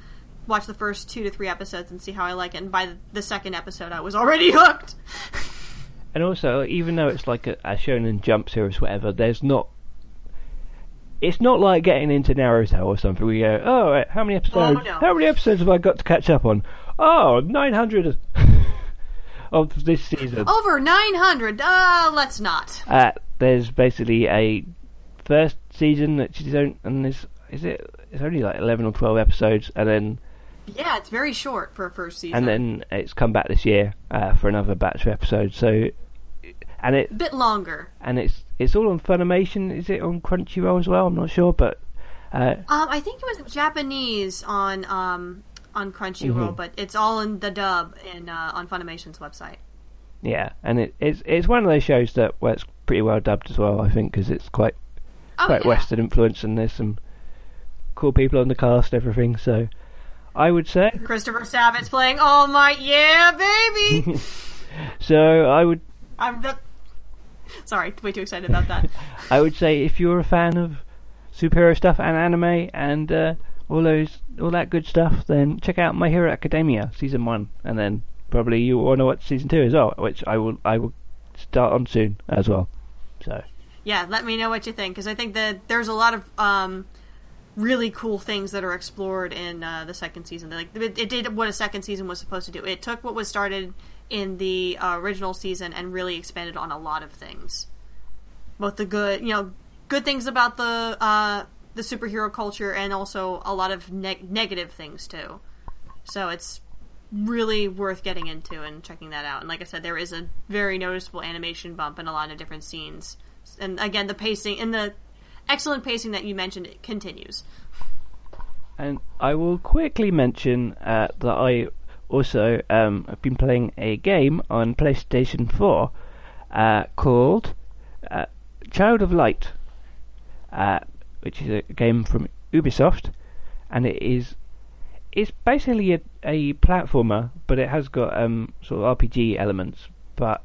watch the first two to three episodes and see how I like it. And by the, second episode, I was already hooked. And also, even though it's like a, a Shonen Jump series, whatever, there's not. It's not like getting into Naruto or something. We go, oh, right, how many episodes? no. How many episodes have I got to catch up on? Oh, 900 of this season. Over 900. Uh, let's not. Uh, there's basically a first season that you don't, and there's is it? It's only like 11 or 12 episodes, and then Yeah, it's very short for a first season. and then it's come back this year uh, for another batch of episodes. So, and it a bit longer. and it's it's all on Funimation. Is it on Crunchyroll as well? I'm not sure, but uh, Um, I think it was Japanese on um on Crunchyroll, Mhm. but it's all in the dub in uh, on Funimation's website. yeah, and it, it's it's one of those shows that where it's pretty well dubbed as well. I think because it's quite Oh, quite yeah. Western influence, and there's some cool people on the cast, everything. So, I would say Christopher Sabat's playing All Might. Yeah, baby. so. I would I'm the. Sorry, way too excited about that. I would say if you're a fan of superhero stuff and anime and uh, all those all that good stuff, then check out My Hero Academia season one, and then probably you want to watch season two as well, which I will I will start on soon as well. So yeah, let me know what you think because I think that there's a lot of um, really cool things that are explored in uh, the second season. Like it, it, did what a second season was supposed to do. It took what was started in the uh, original season and really expanded on a lot of things. Both the good, you know, good things about the uh, the superhero culture, and also a lot of ne- negative things too. So it's really worth getting into and checking that out. And like I said, there is a very noticeable animation bump in a lot of different scenes. And again, the pacing and the excellent pacing that you mentioned it continues. And I will quickly mention uh, that I also um, have been playing a game on PlayStation 4 uh, called uh, Child of Light, uh, which is a game from Ubisoft, and it is it's basically a, a platformer, but it has got um, sort of RPG elements. But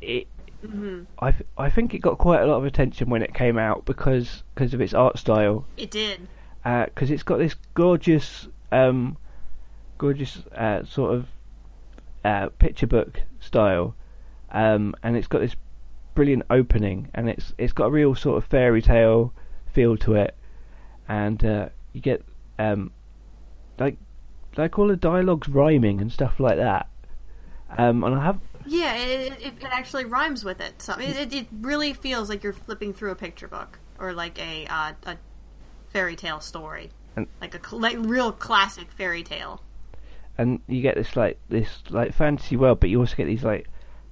it, mm-hmm. I, th- I think it got quite a lot of attention when it came out because because of its art style. It did. Because uh, it's got this gorgeous, um, gorgeous uh, sort of uh, picture book style, um, and it's got this brilliant opening, and it's it's got a real sort of fairy tale feel to it, and uh, you get um, like like all the dialogues rhyming and stuff like that. Um, and I have yeah, it, it, it, actually rhymes with it. So it, it really feels like you're flipping through a picture book or like a uh, a fairy tale story, and, like a like real classic fairy tale. And you get this like this like fantasy world, but you also get these like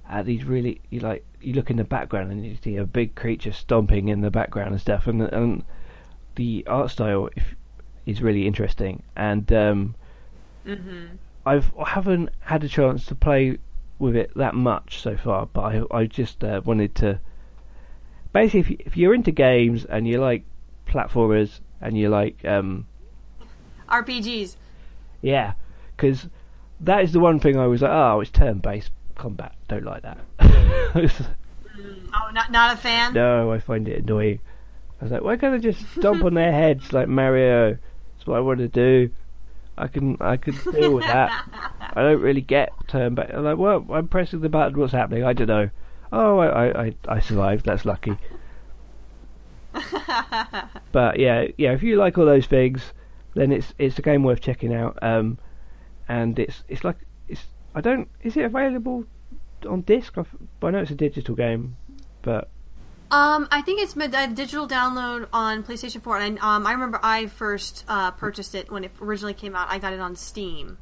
uh, these really you like you look in the background and you see a big creature stomping in the background and stuff, and and the art style if is really interesting, and um, mm-hmm. I've I haven't had a chance to play with it that much so far, but I I just uh, wanted to basically if, you, if you're into games and you like platformers and you like um, RPGs, yeah, because that is the one thing I was like, oh, it's turn-based combat. Don't like that. mm, oh, not not a fan. No, I find it annoying. I was like, why can't I just stomp on their heads like Mario? That's what I want to do. I can I can deal with that. I don't really get turn-based. I'm like, well, I'm pressing the button. What's happening? I don't know. Oh, I I, I survived. That's lucky. but yeah, yeah. If you like all those things, then it's it's a game worth checking out. Um, and it's it's like it's I don't is it available on disc? I know it's a digital game, but um, I think it's a digital download on PlayStation 4, and um, I remember I first uh, purchased it when it originally came out. I got it on Steam.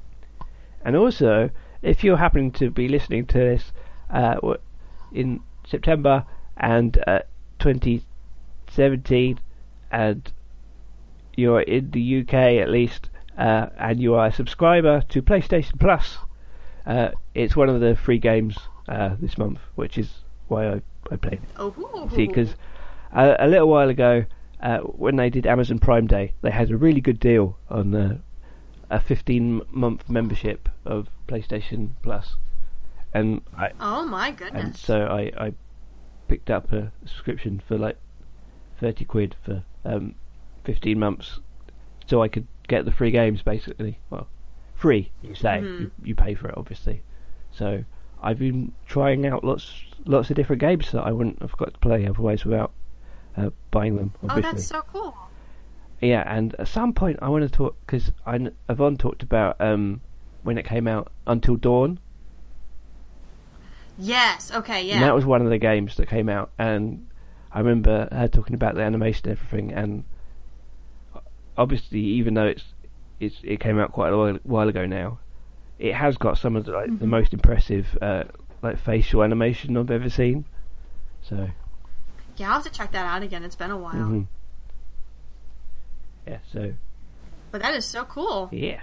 And also, if you're happening to be listening to this uh, in September and uh, 2017, and you're in the UK at least, uh, and you are a subscriber to PlayStation Plus, uh, it's one of the free games uh, this month, which is why I I played. Oh, See, because a, a, little while ago, uh, when they did Amazon Prime Day, they had a really good deal on a 15 month membership of PlayStation Plus. Plus, and I. Oh my goodness! And so I, I picked up a subscription for like 30 quid for um, 15 months, so I could get the free games basically. Well, free you say mm-hmm. you, you pay for it obviously. So I've been trying out lots lots of different games that I wouldn't have got to play otherwise without uh, buying them. Obviously. Oh, that's so cool. Yeah, and at some point I want to talk because Yvonne talked about um, when it came out Until Dawn. Yes. Okay. Yeah. And that was one of the games that came out, and I remember her talking about the animation and everything, and obviously, even though it's it's it came out quite a while, while ago now, it has got some of the, like, mm-hmm. the most impressive uh, like facial animation I've ever seen. So. Yeah, I'll have to check that out again. It's been a while. Mm-hmm. Yeah, so. But that is so cool. Yeah.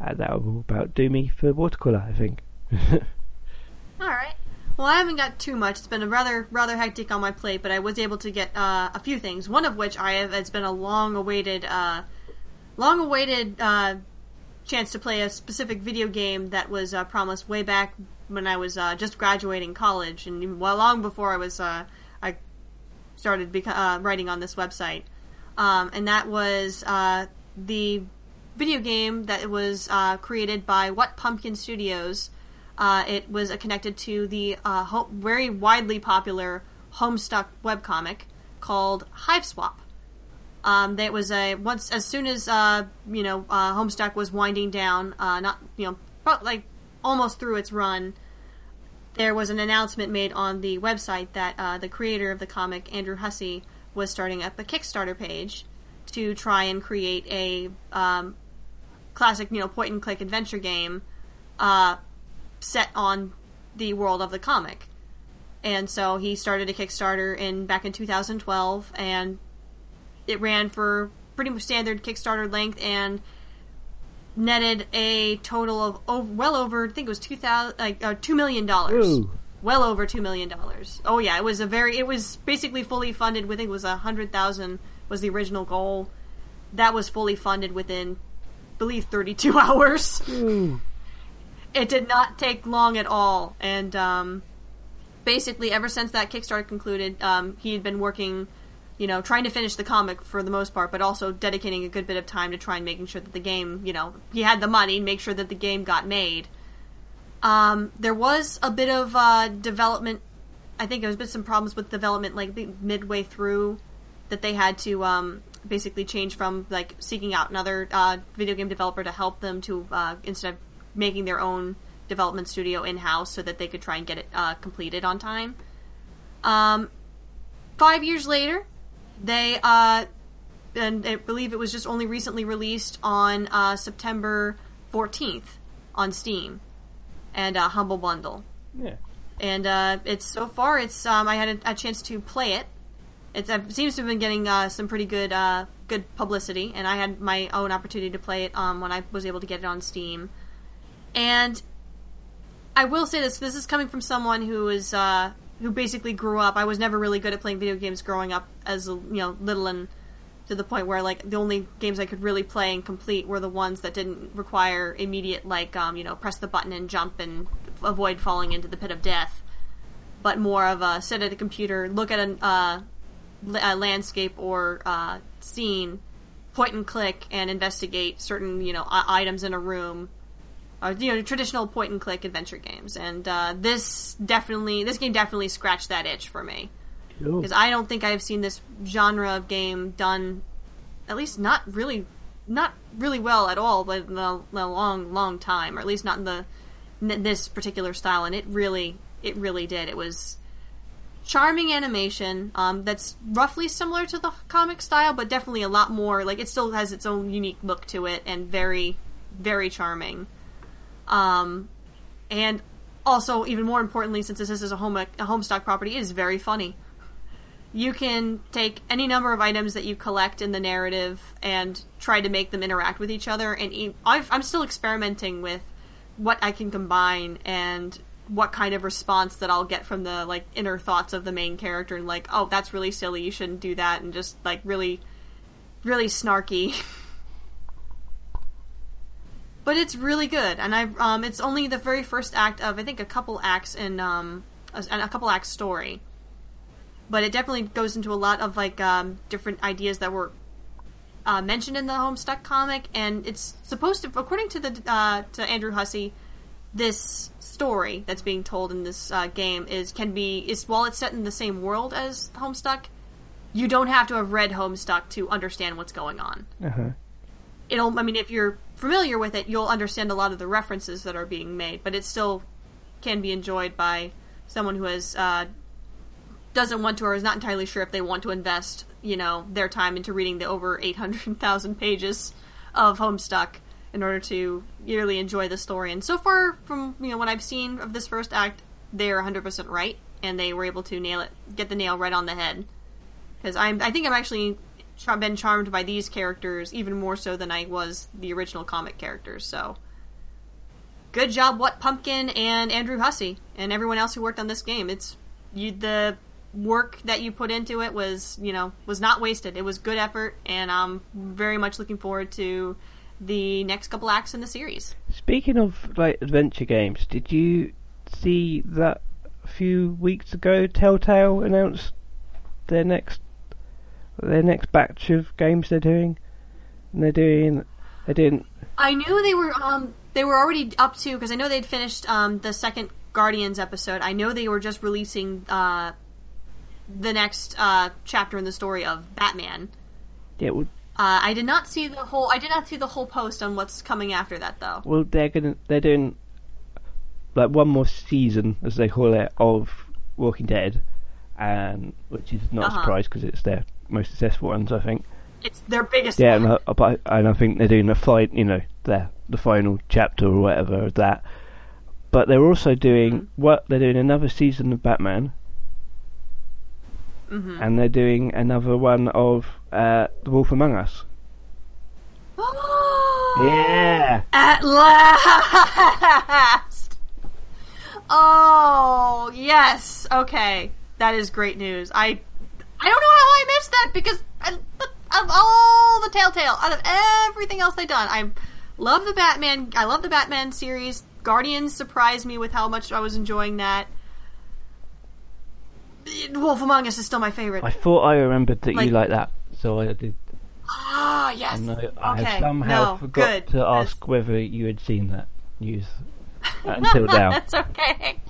Uh, that will about do me for watercolor, I think. All right. Well, I haven't got too much. It's been a rather rather hectic on my plate, but I was able to get uh, a few things. One of which I have has been a long awaited, uh, long awaited uh, chance to play a specific video game that was uh, promised way back when I was uh, just graduating college, and well, long before I was uh, I started beca- uh, writing on this website, um, and that was uh, the video game that was uh, created by What Pumpkin Studios. It was connected to the ho- very widely popular Homestuck webcomic called Hiveswap. Um, that was a once as soon as uh, you know uh, Homestuck was winding down, uh, not you know pro- like almost through its run. There was an announcement made on the website that uh, the creator of the comic, Andrew Hussie, was starting up a Kickstarter page to try and create a um, classic, you know, point and click adventure game uh, set on the world of the comic. And so he started a Kickstarter in back in 2012, and it ran for pretty much standard Kickstarter length and netted a total of oh, well over I think it was two thousand like uh, two million dollars. Well over two million dollars. Oh yeah, it was a very it was basically fully funded. With I think it was a hundred thousand was the original goal. That was fully funded within, I believe, thirty two hours. Ooh. It did not take long at all, and um, basically ever since that Kickstarter concluded, um, he had been working, you know, trying to finish the comic for the most part, but also dedicating a good bit of time to try and making sure that the game, you know, he had the money, make sure that the game got made. Um, there was a bit of uh, development. I think there was been some problems with development, like midway through, that they had to um, basically change from like seeking out another uh, video game developer to help them to uh, instead of making their own development studio in house, so that they could try and get it uh, completed on time. Um, five years later, they uh, and I believe it was just only recently released on uh, September 14th on Steam and uh, Humble Bundle. Yeah. And uh, it's so far, it's um, I had a, a chance to play it. It's, it seems to have been getting uh, some pretty good uh, good publicity, and I had my own opportunity to play it um, when I was able to get it on Steam. And I will say this: this is coming from someone who is uh, who basically grew up. I was never really good at playing video games growing up as a, you know little and to the point where like the only games I could really play and complete were the ones that didn't require immediate like um, you know press the button and jump and avoid falling into the pit of death, but more of a sit at a computer, look at a, uh, a landscape or uh, scene, point and click, and investigate certain you know items in a room. Or, you know traditional point and click adventure games, and uh, this definitely this game definitely scratched that itch for me because I don't think I've seen this genre of game done, at least not really, not really well at all, but in a, a long, long time, or at least not in the in this particular style. And it really, it really did. It was charming animation um, that's roughly similar to the comic style, but definitely a lot more. Like it still has its own unique look to it, and very, very charming. Um, and also, even more importantly, since this is a home a Homestuck property, it is very funny you can take any number of items that you collect in the narrative and try to make them interact with each other. And I'm still experimenting with what I can combine and what kind of response that I'll get from the like inner thoughts of the main character. And like, oh, that's really silly. You shouldn't do that. And just like really, really snarky. but it's really good, and I've um, it's only the very first act of I think a couple acts in um, a, a couple acts story but it definitely goes into a lot of like um, different ideas that were uh, mentioned in the Homestuck comic, and it's supposed to, according to the uh, to Andrew Hussie, this story that's being told in this uh, game is can be is while it's set in the same world as Homestuck, you don't have to have read Homestuck to understand what's going on. Uh-huh. It'll, I mean, if you're familiar with it, you'll understand a lot of the references that are being made, but it still can be enjoyed by someone who has uh, doesn't want to or is not entirely sure if they want to invest, you know, their time into reading the over 800,000 pages of Homestuck in order to really enjoy the story. And so far, from you know what I've seen of this first act, they're 100% right, and they were able to nail it, get the nail right on the head. Because I'm, I think I'm actually been charmed by these characters even more so than I was the original comic characters. So, good job, What Pumpkin and Andrew Hussie and everyone else who worked on this game. It's you the work that you put into it was you know was not wasted. It was good effort, and I'm very much looking forward to the next couple acts in the series. Speaking of like adventure games, did you see that a few weeks ago Telltale announced their next their next batch of games they're doing? And they're doing they didn't I knew they were um they were already up to because I know they'd finished um the second Guardians episode. I know they were just releasing uh the next uh chapter in the story of Batman. Yeah, well, Uh, I did not see the whole. I did not see the whole post on what's coming after that, though. well, they're gonna they're doing like one more season, as they call it, of Walking Dead, and which is not Uh-huh. a surprise because it's their most successful ones, I think. It's their biggest. Yeah, and I, but and I think they're doing the fight, you know, the the final chapter or whatever of that. But they're also doing what they're doing another season of Batman, Mhm. and they're doing another one of uh, The Wolf Among Us. Yeah, At last! Oh, yes. Okay. That is great news. I I don't know how I missed that because I, of all the Telltale, out of everything else they've done, I love the Batman. I love the Batman series. Guardians surprised me with how much I was enjoying that. Wolf Among Us is still my favorite. I thought I remembered that Like- you like that, so I did. Ah, yes. And I, I okay. have somehow no, forgot good. to ask whether you had seen that news until now. That's okay.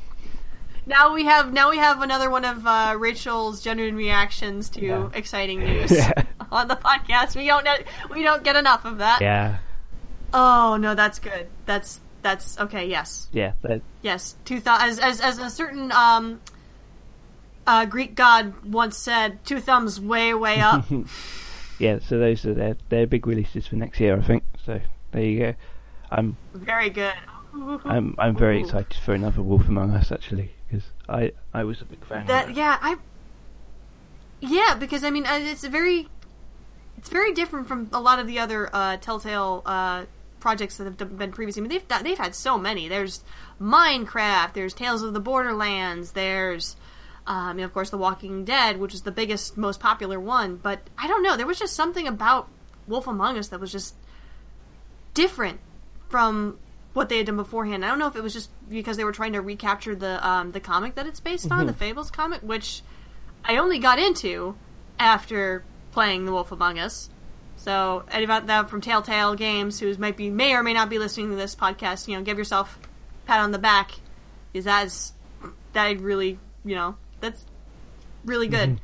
Now we have now we have another one of uh, Rachel's genuine reactions to Yeah. exciting news Yeah. on the podcast. We don't know, we don't get enough of that. Yeah, Oh no, that's good. That's that's okay. Yes, yeah, that, yes. Two th- as as as a certain um, uh, Greek god once said, two thumbs way way up. yeah. So those are their their big releases for next year, I think. So there you go. I'm Very good. I'm I'm very Ooh. excited for another Wolf Among Us actually because I I was a big fan. That of yeah, I yeah because I mean uh, it's a very it's very different from a lot of the other uh, Telltale uh, projects that have been previously. I mean they've they've had so many. There's Minecraft. There's Tales of the Borderlands. There's um, you know, of course The Walking Dead, which is the biggest, most popular one. But I don't know. There was just something about Wolf Among Us that was just different from what they had done beforehand. I don't know if it was just because they were trying to recapture the um, the comic that it's based on, the mm-hmm. Fables comic, which I only got into after playing The Wolf Among Us. So, anybody that from Telltale Games who might be may or may not be listening to this podcast, you know, give yourself a pat on the back because that is that really, you know, that's really good.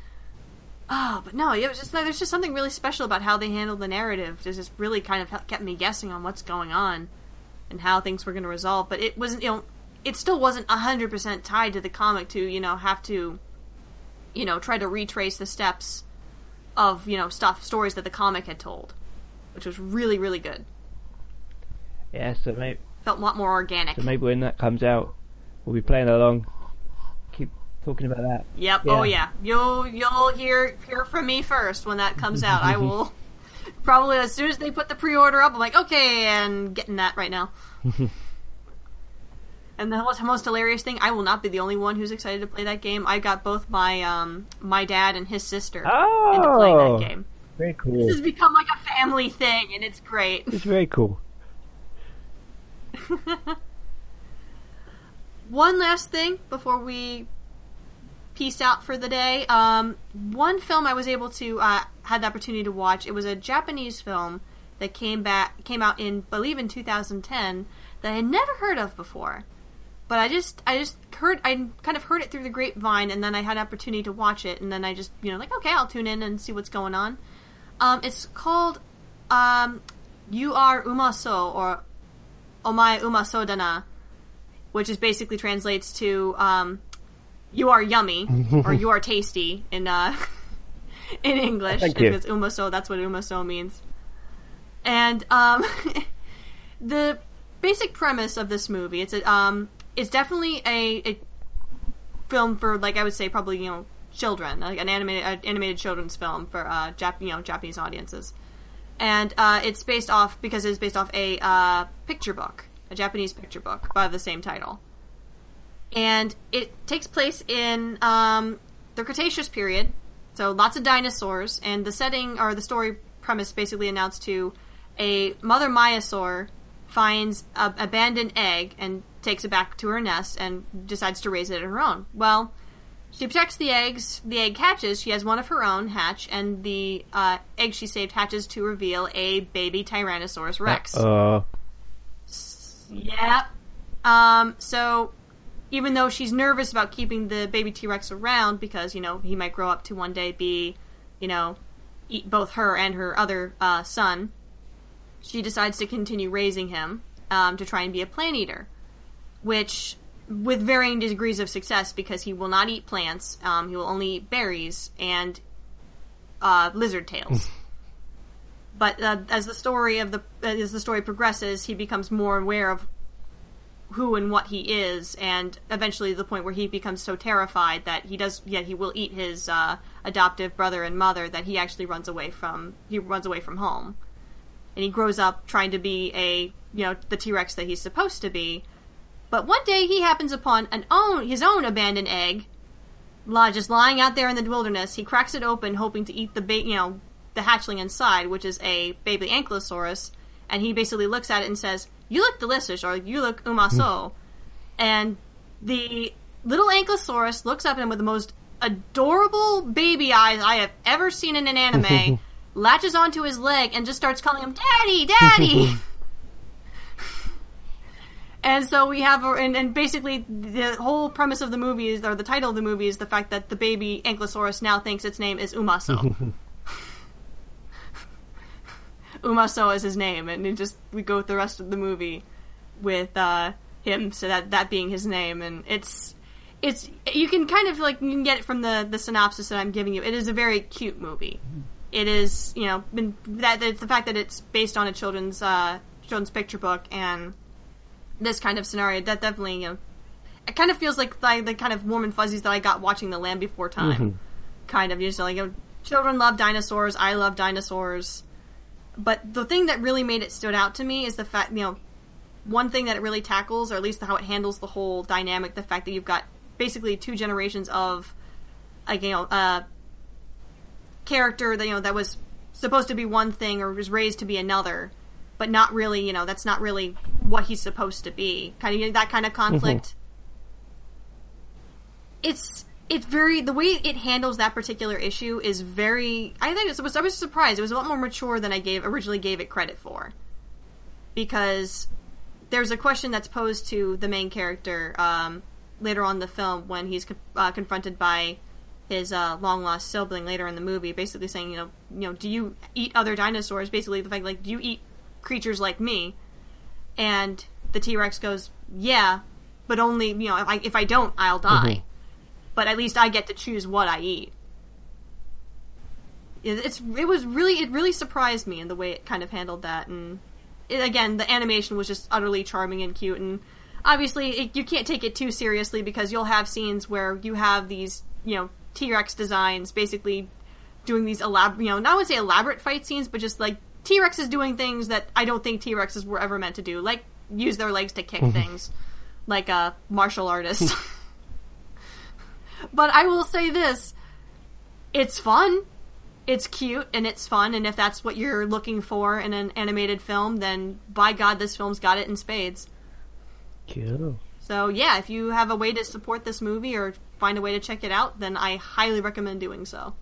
Oh, but no, it was just there's just something really special about how they handled the narrative. It just really kind of kept me guessing on what's going on and how things were going to resolve. But it wasn't, you know, it still wasn't hundred percent tied to the comic to you know have to, you know, try to retrace the steps of you know stuff stories that the comic had told, which was really really good. yeah. So maybe Felt a lot more organic. so maybe when that comes out, we'll be playing along. Keep talking about that. Yep. Oh, yeah. Oh yeah. You'll you'll hear hear from me first when that comes out. I will probably as soon as they put the pre-order up. I'm like, okay, and getting that right now. and the most, hilarious thing, I will not be the only one who's excited to play that game. I got both my um my dad and his sister into playing Oh, that game. very cool. This has become like a family thing, and it's great. It's very cool. One last thing before we peace out for the day. Um, one film I was able to uh, had the opportunity to watch. It was a Japanese film that came back came out in believe in 2010 that I had never heard of before. But I just I just heard I kind of heard it through the grapevine, and then I had an opportunity to watch it, and then I just you know like okay I'll tune in and see what's going on. Um, it's called um, "You Are Umaso" or "Omae Umaso Dana," which is basically translates to um, "You are yummy" or "You are tasty" in uh, in English. Thank you. If it's umaso, that's what umaso means. And um, the basic premise of this movie it's a, um, it's definitely a, a film for like I would say probably you know children like an animated uh, animated children's film for uh, Jap- you know Japanese audiences, and uh, it's based off because it's based off a uh, picture book, a Japanese picture book by the same title, and it takes place in um, the Cretaceous period, so lots of dinosaurs, and the setting or the story premise basically announced to a mother Maiasaur finds an abandoned egg and takes it back to her nest and decides to raise it at her own. Well, she protects the eggs. The egg hatches. She has one of her own hatch, and the uh, egg she saved hatches to reveal a baby Tyrannosaurus Rex. Uh, Yep. Um, so even though she's nervous about keeping the baby T Rex around because, you know, he might grow up to one day be, you know, eat both her and her other uh, son, she decides to continue raising him um, to try and be a plant eater, which with varying degrees of success because he will not eat plants. Um, he will only eat berries and uh, lizard tails. but uh, as the story of the as the story progresses, he becomes more aware of who and what he is, and eventually the point where he becomes so terrified that he does, yeah, he will eat his uh, adoptive brother and mother that he actually runs away from he runs away from home, and he grows up trying to be a you know the T Rex that he's supposed to be, but one day he happens upon an own his own abandoned egg, just lying out there in the wilderness. He cracks it open, hoping to eat the ba- you know the hatchling inside, which is a baby ankylosaurus, and he basically looks at it and says, "You look delicious," or "You look umaso," hmm. and the little ankylosaurus looks up at him with the most adorable baby eyes I have ever seen in an anime, latches onto his leg, and just starts calling him "Daddy, Daddy." And so we have, and, and basically the whole premise of the movie is, or the title of the movie is the fact that the baby Ankylosaurus now thinks its name is Umaso. Umaso is his name, and it just we go the rest of the movie with uh, him, so that that being his name, and it's it's you can kind of like you can get it from the the synopsis that I'm giving you. It is a very cute movie. It is you know been, that the fact that it's based on a children's uh, children's picture book and this kind of scenario that definitely you know it kind of feels like, like the kind of warm and fuzzies that I got watching The Land Before Time. Mm-hmm. Kind of, you know, like you know, children love dinosaurs. I love dinosaurs. But the thing that really made it stood out to me is the fact, you know, one thing that it really tackles, or at least how it handles the whole dynamic, the fact that you've got basically two generations of, like, you know, uh, character that, you know, that was supposed to be one thing or was raised to be another, but not really, you know, that's not really what he's supposed to be. Kind of you know, that kind of conflict. It's it's very the way it handles that particular issue is very. I think it was I was surprised. It was a lot more mature than I gave originally gave it credit for. Because there's a question that's posed to the main character um, later on the film when he's uh, confronted by his uh, long lost sibling later in the movie, basically saying, you know, you know, do you eat other dinosaurs? Basically, the fact like, do you eat creatures like me? And the T Rex goes, yeah, but only you know if I if I don't, I'll die. Mm-hmm. But at least I get to choose what I eat. It- It's it was really it really surprised me in the way it kind of handled that, and it, again the animation was just utterly charming and cute, and obviously it, you can't take it too seriously because you'll have scenes where you have these you know T Rex designs basically doing these elaborate you know not would say elaborate fight scenes, but just like T Rex is doing things that I don't think T Rexes were ever meant to do, like use their legs to kick mm-hmm. things, like a martial artist. but I will say this: it's fun, it's cute, and it's fun. And if that's what you're looking for in an animated film, then by God, this film's got it in spades. Cool. So yeah, if you have a way to support this movie or find a way to check it out, then I highly recommend doing so.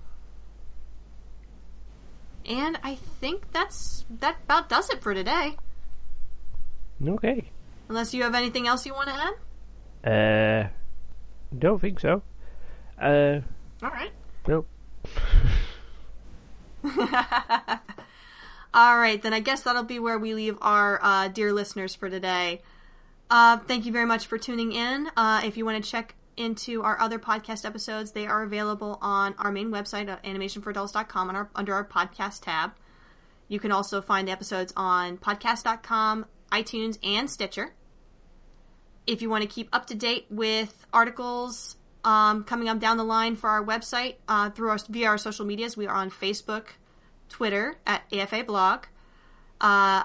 And I think that's that about does it for today. Okay. Unless you have anything else you want to add? Uh, don't think so. Uh, All right. nope. All right, then I guess that'll be where we leave our uh, dear listeners for today. Uh, thank you very much for tuning in. Uh, if you want to check into our other podcast episodes, they are available on our main website at animationforadults.com on our, under our podcast tab. You can also find the episodes on podcast.com, iTunes, and Stitcher. If you want to keep up to date with articles um, coming up down the line for our website uh, through our via our social medias, we are on Facebook, Twitter at AFA Blog. Uh,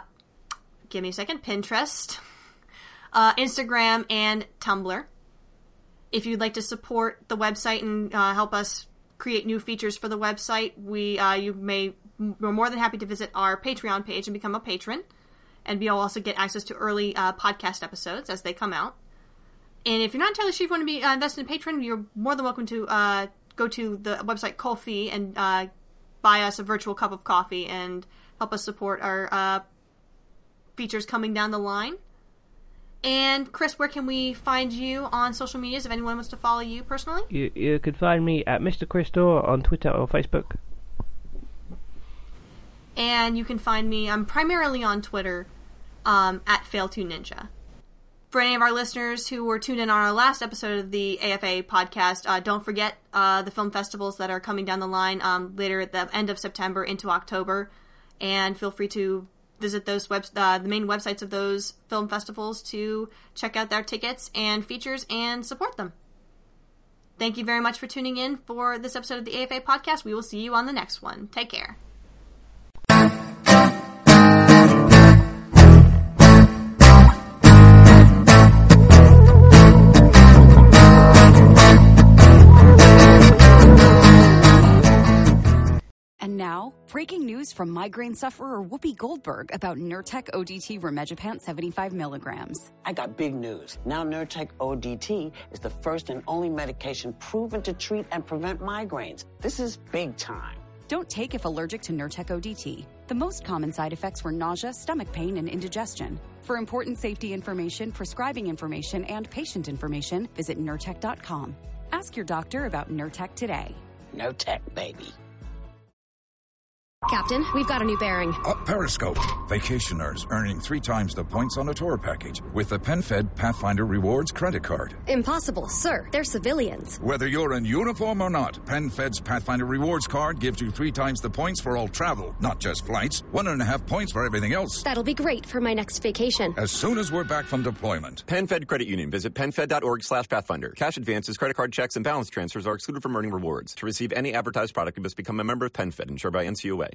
give me a second. Pinterest, uh, Instagram, and Tumblr. If you'd like to support the website and uh, help us create new features for the website, we uh, you may we're more than happy to visit our Patreon page and become a patron, and you'll also get access to early uh, podcast episodes as they come out. And if you're not entirely sure if you want to be uh, invested in Patreon, you're more than welcome to uh, go to the website Ko-fi and uh, buy us a virtual cup of coffee and help us support our uh, features coming down the line. And Chris, where can we find you on social medias if anyone wants to follow you personally? You you can find me at Mr. Crystal on Twitter or Facebook. And you can find me, I'm primarily on Twitter um, at Fail2Ninja. For any of our listeners who were tuned in on our last episode of the AFA podcast, uh, don't forget uh, the film festivals that are coming down the line um, later at the end of September into October. And feel free to visit those web, uh, the main websites of those film festivals to check out their tickets and features and support them. Thank you very much for tuning in for this episode of the AFA podcast. We will see you on the next one. Take care. Now, breaking news from migraine sufferer Whoopi Goldberg about Nurtec ODT Rimegepant 75 milligrams. I got big news. Now Nurtec ODT is the first and only medication proven to treat and prevent migraines. This is big time. Don't take if allergic to Nurtec ODT. The most common side effects were nausea, stomach pain, and indigestion. For important safety information, prescribing information, and patient information, visit Nurtec.com. Ask your doctor about Nurtec today. Nurtec, baby. Captain, we've got a new bearing. Up Periscope. Vacationers earning three times the points on a tour package with the PenFed Pathfinder Rewards credit card. Impossible, sir. They're civilians. Whether you're in uniform or not, PenFed's Pathfinder Rewards card gives you three times the points for all travel, not just flights. One and a half points for everything else. That'll be great for my next vacation. As soon as we're back from deployment. PenFed Credit Union. Visit PenFed.org slash Pathfinder. Cash advances, credit card checks, and balance transfers are excluded from earning rewards. To receive any advertised product, you must become a member of PenFed, insured by NCUA.